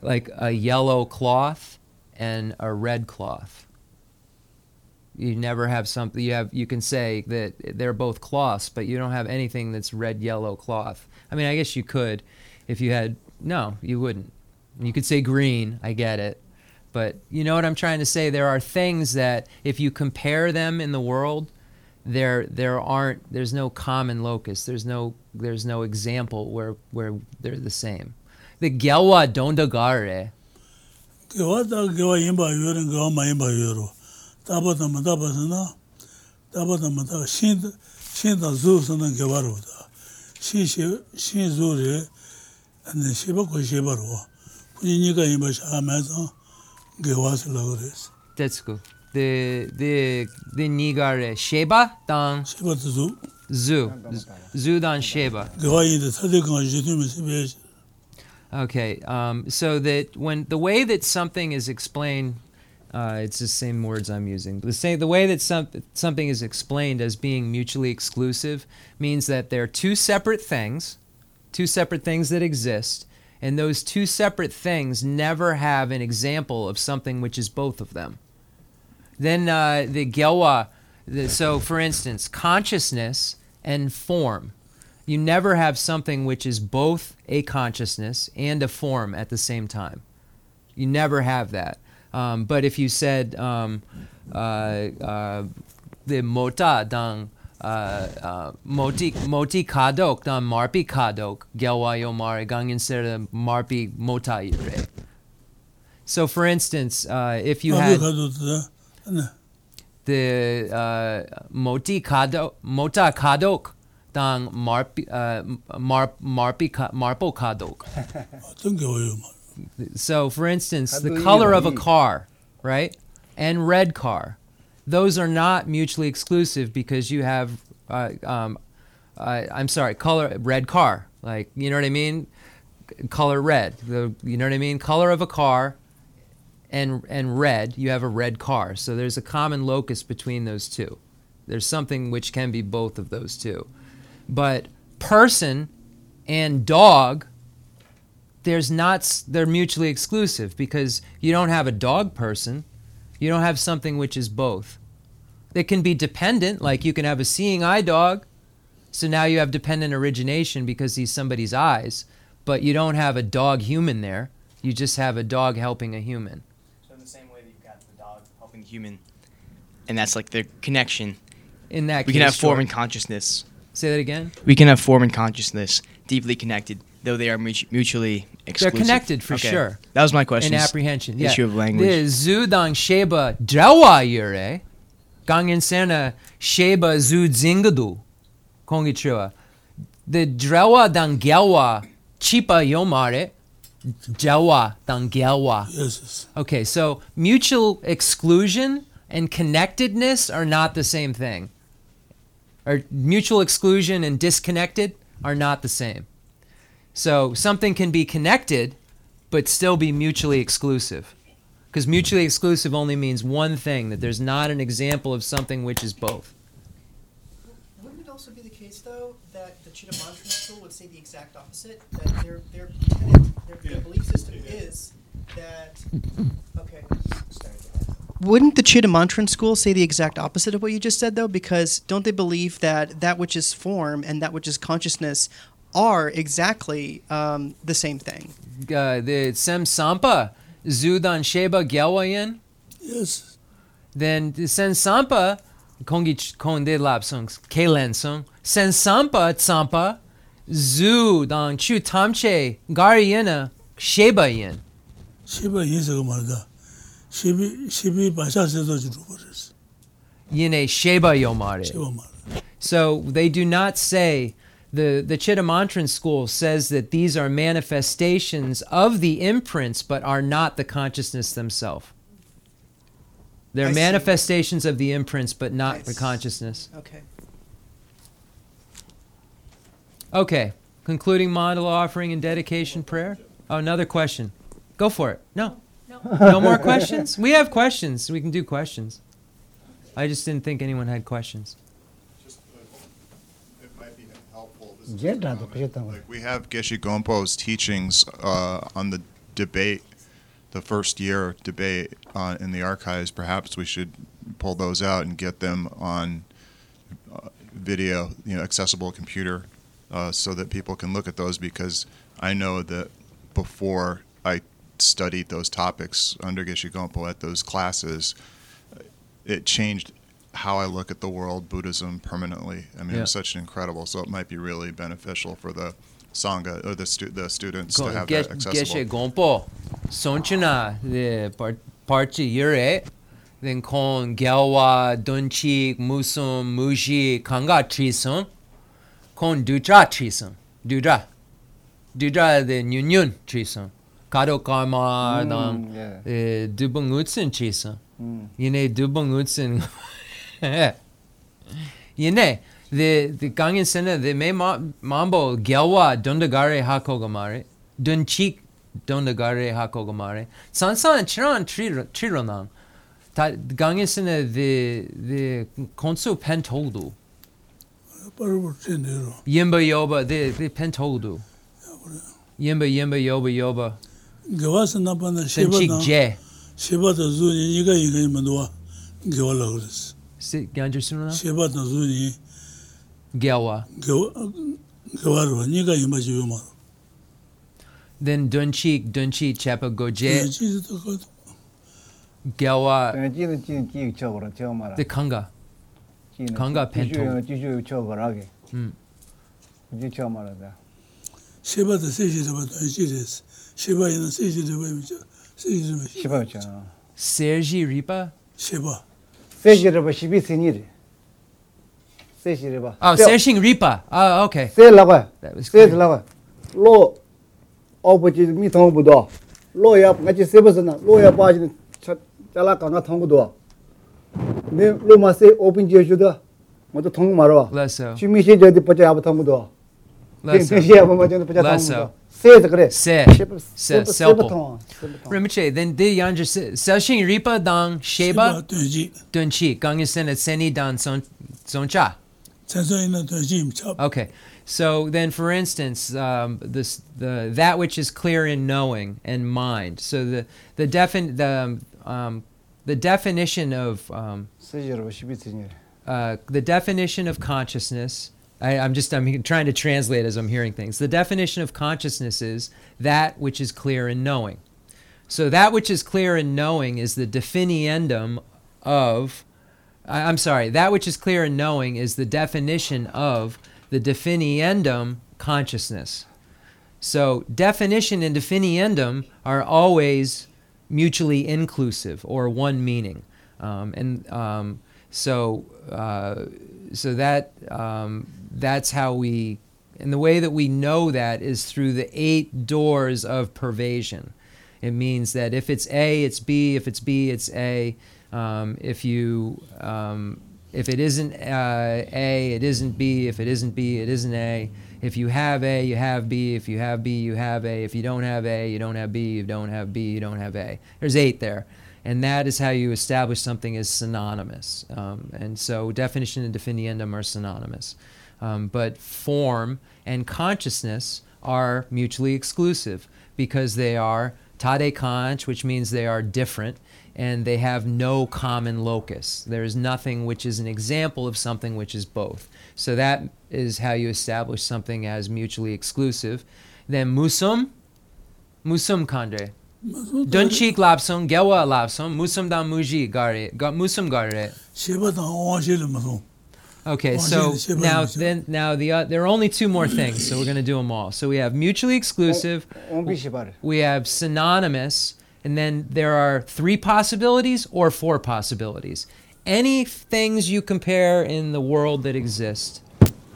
Like a yellow cloth and a red cloth. You never have something you have you can say that they're both cloths, but you don't have anything that's red yellow cloth. I mean, I guess you could if you had no, you wouldn't. You could say green, I get it. But you know what I'm trying to say? There are things that if you compare them in the world, there there aren't there's no common locus. There's no there's no example where where they're the same. The gelwa dondagare. Gewa da gewa yinba yore gewa ma yinba yore taba da ma taba sana taba da ma ta shin shin da ro. da that's good the the the nigare sheba dan shi ba zu zu zu dan sheba. Okay, um, so that when the way that something is explained, uh, it's the same words I'm using. The same the way that some, something is explained as being mutually exclusive means that there are two separate things, two separate things that exist, and those two separate things never have an example of something which is both of them. Then uh, the Gyewa, the, so for instance, consciousness and form you never have something which is both a consciousness and a form at the same time. You never have that. Um, but if you said um, uh, uh, the mota dang moti moti kadok dang marpi kadok gelwa yo mare gang instead of marpi mota yire. So, for instance, uh, if you ma had ga do da ane the uh, moti kadok mota kadok dang marpi uh, mar marpi marpo kadok. tun gewa yo ma So, for instance, the color of a car, right, and red car, those are not mutually exclusive because you have, uh, um, uh, I'm sorry, color red car. Like you know what I mean? Color red. The you know what I mean? Color of a car, and and red. You have a red car. So there's a common locus between those two. There's something which can be both of those two, but person and dog there's not they're mutually exclusive because you don't have a dog person you don't have something which is both. They can be dependent like you can have a seeing eye dog so now you have dependent origination because he's somebody's eyes but you don't have a dog human there. You just have a dog helping a human. So in the same way that you've got the dog helping the human, and that's like the connection. in that We case can have form and consciousness. say that again? We can have form and consciousness deeply connected, though they are mutually exclusive. they're connected for Okay. sure That was my question. in apprehension. Yeah. Issue of language. The zu dang sheba drawa yure. Gangin sena uh, sheba zu zingadu. Kongichua. Uh, the drawa dang gyawa chipa yomare. Jawa dang gyawa. Yes, yes. Okay, so mutual exclusion and connectedness are not the same thing. Or mutual exclusion and disconnected are not the same. So something can be connected but still be mutually exclusive. Because mutually exclusive only means one thing, that there's not an example of something which is both. Wouldn't it also be the case, though, that the Chittamatrin school would say the exact opposite? That their their tenet, their, their belief system is that okay. Wouldn't the Chittamatrin school say the exact opposite of what you just said, though? Because don't they believe that that which is form and that which is consciousness are exactly um, the same thing. Uh, the Sem Sampa, Zudan Sheba Gelwayan. Yes. Then the Sen Sampa, Kongi Konde Lapsungs, Kalen Sung, Sen Sampa Tsampa, Zudan Chu Tamche, Gariyena, Sheba Yen. Sheba Yen is a. Shebi, Shebi, Basha says those Yine Sheba Yomare. Sheba Yomare. So they do not say the the Chittamatrin school says that these are manifestations of the imprints, but are not the consciousness themselves. They're I see. manifestations of the imprints, but not the Nice. consciousness. Okay. Okay, concluding model offering and dedication prayer. Oh, another question. Go for it. No. No more questions? We have questions. We can do questions. I just didn't think anyone had questions. Just, uh, it might be helpful. This is Jet a down to comment. We have Geshe Gompo's teachings uh, on the debate, the first year debate uh, in the archives. Perhaps we should pull those out and get them on uh, video, you know, accessible computer, uh, so that people can look at those. Because I know that before I studied those topics under Geshe Gompo at those classes, it changed how I look at the world, Buddhism permanently. I mean, it was such an incredible. So it might be really beneficial for the sangha or the stu- the students to have Ge- that accessible. Geshe Gompo, Sonchina, the par- parchi yure, then kon Gyalwa, Dunchik, Musum, Muji, Kanga Trisum, kon Dudra Trisum, Dudra. Dudra the Nyun Nyun Trisum. Kado Karma, Mm, dan yeah. eh, Dubang Utsin Trisum. Mm. Yine Dubang Utsin. yene the the gangin sene the me mambo gyawa dondagare hakogamare dunchik dondagare hakogamare sansan chiran chironan ta gangin sene the the konsu pentoldu paru sene yemba yoba the the pentoldu yemba yemba yoba yoba. Gyawa sanapana shiba na shiba da zu ni ga yiga mandwa gyawa la se gyanje suna sheba na? Zu ni gyawa gyawa ro ni ga yima ji yoma then donchi donchi chapa goje gyawa ji ni ji ji chobra choma ra de kanga kanga pento ji ji chobra ge. 음 ji choma ra da. Sheba da se ji da donchi res sheba ina se ji da ba mi sheba Sergi Ripa? Sheba. 세시르바 시바였잖아. Sergi Ripa? 시바. 세시르바 시비 세니리. 세시르바. Oh, Serging Ripa. Oh, okay. 세라고. That was clear. 세라고. 로 어버지 미 통부도. 로야 같이 세버스나 로야 빠지는 잘라 강가 통부도. 내 로마세 오픈 제주도 모두 통 말어 Leso. 주미시 저디 버자 아부 통도 Leso. 펜시 아부 먼저 버자 Leso. 통도 세서 Seja, Gre. Se. Se. Selpo. Rinpoche, then di yanja selshin ripa dang sheba dunchi. Gangasin at seni dan son zoncha. Okay. So then, for instance, um, this the that which is clear in knowing and mind. So the the defin the um, um the definition of um, uh, the definition of consciousness I, I'm just I'm trying to translate as I'm hearing things. The definition of consciousness is that which is clear in knowing. So that which is clear in knowing is the definiendum of. I'm sorry. That which is clear in knowing is the definition of the definiendum consciousness. So definition and definiendum are always mutually inclusive or one meaning, um, and um, so uh, so that um, that's how we and the way that we know that is through the eight doors of pervasion. It means that if it's A, it's B. If it's B, it's A. Um, if you um, if it isn't uh, A, it isn't B. If it isn't B, it isn't A. If you have A, you have B. If you have B, you have A. If you don't have A, you don't have B. You don't have B, you don't have A. There's eight there. And that is how you establish something as synonymous. Um, and so definition and definiendum are synonymous. Um, but form and consciousness are mutually exclusive because they are tade conch, which means they are different and they have no common locus. There is nothing which is an example of something which is both. So that is how you establish something as mutually exclusive. Then musum, musum kandre. Dunchik lapsum, gewa lapsum, musum da muji gare, musum gare. Sheba da Okay, so now then now the uh, there are only two more things, so we're going to do them all. So we have mutually exclusive, we have synonymous, and then there are three possibilities or four possibilities. Any things you compare in the world that exist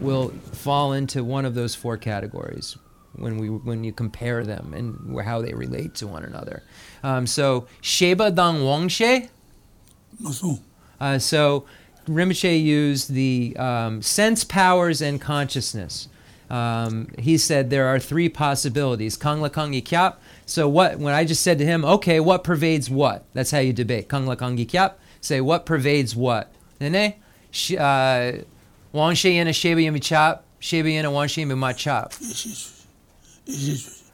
will fall into one of those four categories when we when you compare them and how they relate to one another. Um, so Sheba Dang Wongshe. Uh, so Rinpoche used the um, sense powers and consciousness. Um, he said there are three possibilities. Kang la kang kyap. So what? When I just said to him, okay, what pervades what? That's how you debate. Kang la kang kyap. Say what pervades what. Nene, uh, wang she yin a sheba yin chop. Sheba yin a wang she yin chop.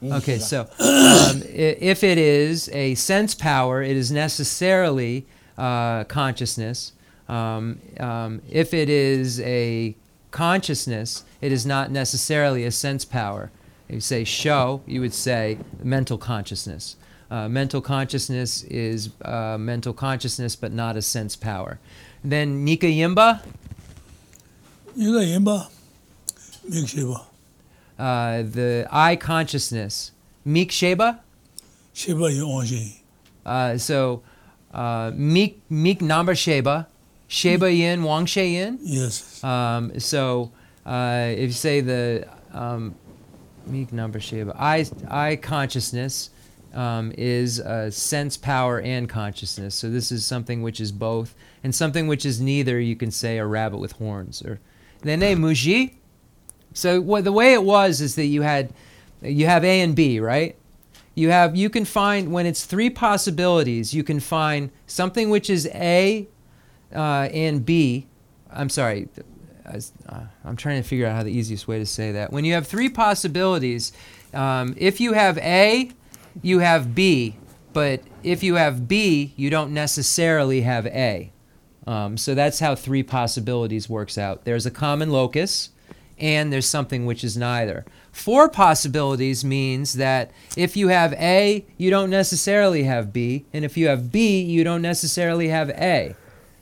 Okay, so um, if it is a sense power, it is necessarily uh, consciousness. Um, um, if it is a consciousness, it is not necessarily a sense power. If you say show, you would say mental consciousness. Uh, mental consciousness is uh, mental consciousness, but not a sense power. And then Nika Yimba. Nika Yimba, Miksheba. Uh, the I consciousness, Miksheba. Sheba Yonji. Uh, so, uh, Mik Mik Namba Sheba Sheba Yin, Wang She Yin. yes Um, so, uh, if you say the um, Meek Number Sheba, I I consciousness um, is a sense power and consciousness. So this is something which is both, and something which is neither. You can say a rabbit with horns, or then a muji. So what the way it was is that you had you have A and B, right? You have you can find when it's three possibilities, you can find something which is A uh, and B. I'm sorry, as- uh, I'm trying to figure out how the easiest way to say that. When you have three possibilities, um, if you have A, you have B, but if you have B, you don't necessarily have A. Um, so that's how three possibilities works out. There's a common locus, and there's something which is neither. Four possibilities means that if you have A, you don't necessarily have B, and if you have B, you don't necessarily have A.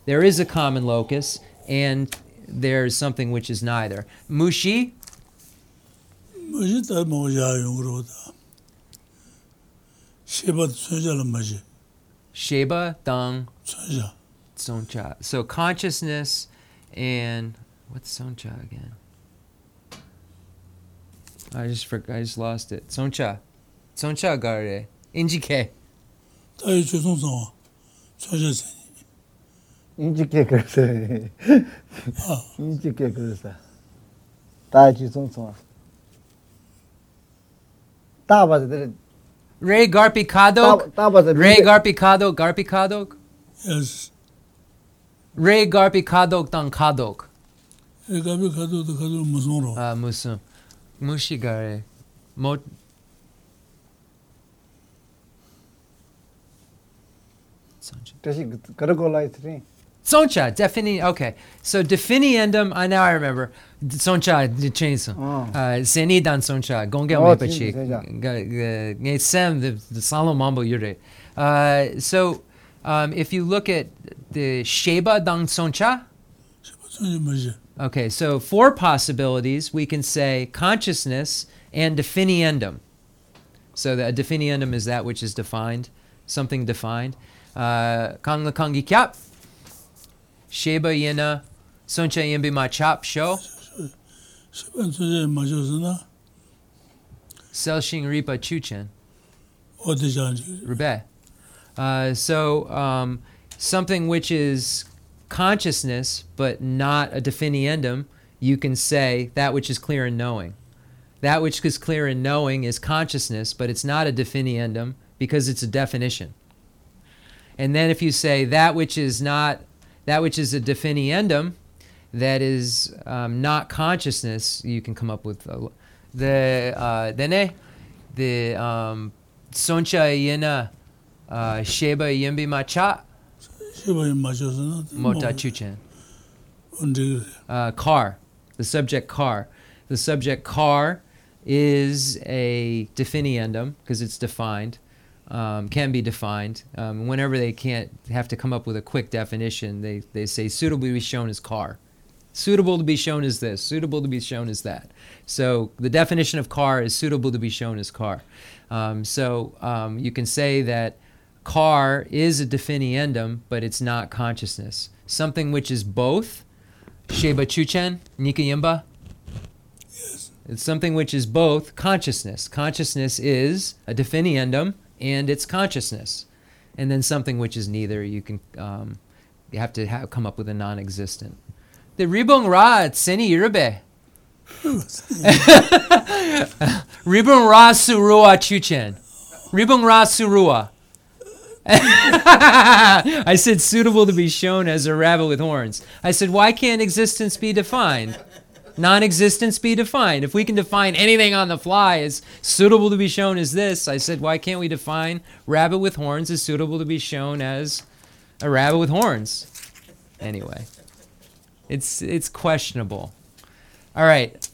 There is a common locus, and there's something which is neither. Mushi? Mushi ta moja yungro da. Sheba tsunja la maji. Sheba dang? Tsunja. Tsoncha. So consciousness and what's Soncha again? I just forgot, I just lost it. Soncha. Soncha gare. Injike. Soncha インチ系からさ、インチ系からさ、大地村村。大把的。Ray Garpicado? Ray Garpicado, Garpicado? Yes. Ray Garpicado tan Kadok. Ray Garpicado tan Kadok Musumro. Ah, Musum. Mushigare. Mot. Sanchi. Tashi, Karakolai 3. Soncha, defini. Okay, so definiendum. I now I remember. Soncha chainsaw. Uh, Zeni dan soncha. Gonga mepachi. Ngesem the the salomambo yure. Uh, so um, if you look at the sheba dan soncha. Okay, so four possibilities. We can say consciousness and definiendum. So the definiendum is that which is defined, something defined. Uh, Kang uh, kangi kyap Sheba Yena Suncha Yimbi Machop Show. Selshing Ripa Chuchen. Uh, so um, something which is consciousness but not a definiendum, you can say that which is clear in knowing. That which is clear in knowing is consciousness, but it's not a definiendum because it's a definition. And then if you say that which is not that which is a definiendum, that is um, not consciousness, you can come up with uh, the uh, the um, soncha yena uh, sheba yembi macha. Mota chuchen. Uh, car, the subject car. The subject car is a definiendum because it's defined um, can be defined. Um, whenever they can't have to come up with a quick definition, they, they say suitable to be shown as car. Suitable to be shown as this, suitable to be shown as that. So the definition of car is suitable to be shown as car. Um, so um, you can say that car is a definiendum, but it's not consciousness. Something which is both, Sheba Chuchen, Nika Yimba. It's something which is both consciousness. Consciousness is a definiendum and it's consciousness. And then something which is neither, you can um, you have to ha- come up with a non-existent. The ribong ra tseni yirbe. Ribong ra surua chuchen. Ribong ra surua. I said suitable to be shown as a rabbit with horns. I said, why can't existence be defined? Non existence be defined. If we can define anything on the fly as suitable to be shown as this, I said, why can't we define rabbit with horns as suitable to be shown as a rabbit with horns? Anyway, it's, it's questionable. All right.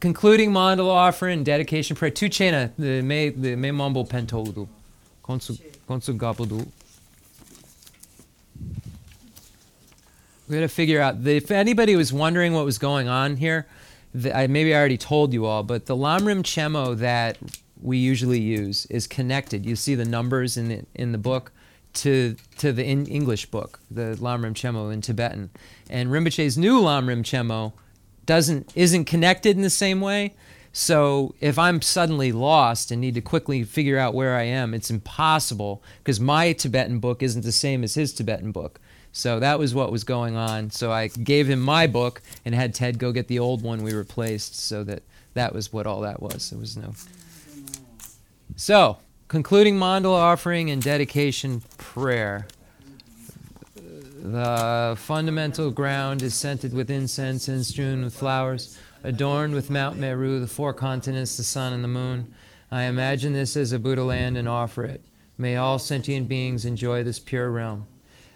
Concluding mandala offering and dedication prayer. Tu chena, the me the me mambo pentoludu. Konsu konsu gapudu. We got to figure out the, if anybody was wondering what was going on here. The, I, maybe I already told you all, but the Lamrim Chenmo that we usually use is connected. You see the numbers in the in the book to to the in English book, the Lamrim Chenmo in Tibetan, and Rinpoche's new Lamrim Chenmo doesn't isn't connected in the same way. So if I'm suddenly lost and need to quickly figure out where I am, it's impossible because my Tibetan book isn't the same as his Tibetan book. So that was what was going on. So I gave him my book and had Ted go get the old one we replaced so that that was what all that was. There was no. So, concluding mandala offering and dedication prayer. The fundamental ground is scented with incense and strewn with flowers, adorned with Mount Meru, the four continents, the sun, and the moon. I imagine this as a Buddha land and offer it. May all sentient beings enjoy this pure realm.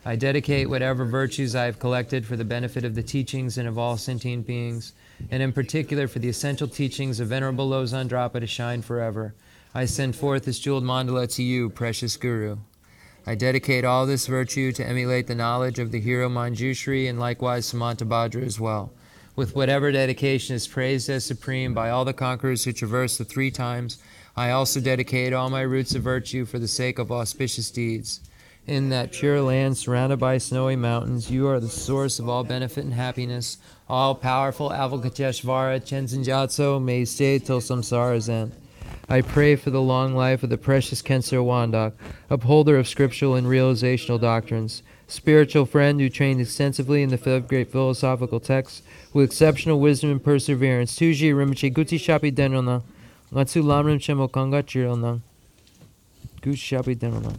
I dedicate whatever virtues I have collected for the benefit of the teachings and of all sentient beings, and in particular for the essential teachings of Venerable Lozan Drapa to shine forever. I send forth this jeweled mandala to you, precious Guru. I dedicate all this virtue to emulate the knowledge of the hero Manjushri and likewise Samantabhadra as well. With whatever dedication is praised as supreme by all the conquerors who traverse the three times, I also dedicate all my roots of virtue for the sake of auspicious deeds. In that pure land surrounded by snowy mountains, you are the source of all benefit and happiness. All powerful Avalokiteshvara Tenzin Gyatso may stay till samsara's end. I pray for the long life of the precious Khensur Wangdak, upholder of scriptural and realizational doctrines, spiritual friend who trained extensively in the five great philosophical texts with exceptional wisdom and perseverance. Tuji Rimchi Guti Shapi Denrona, Ngatsu Lamrim Shemo Kanga Chirona, Guti Shapi Denrona.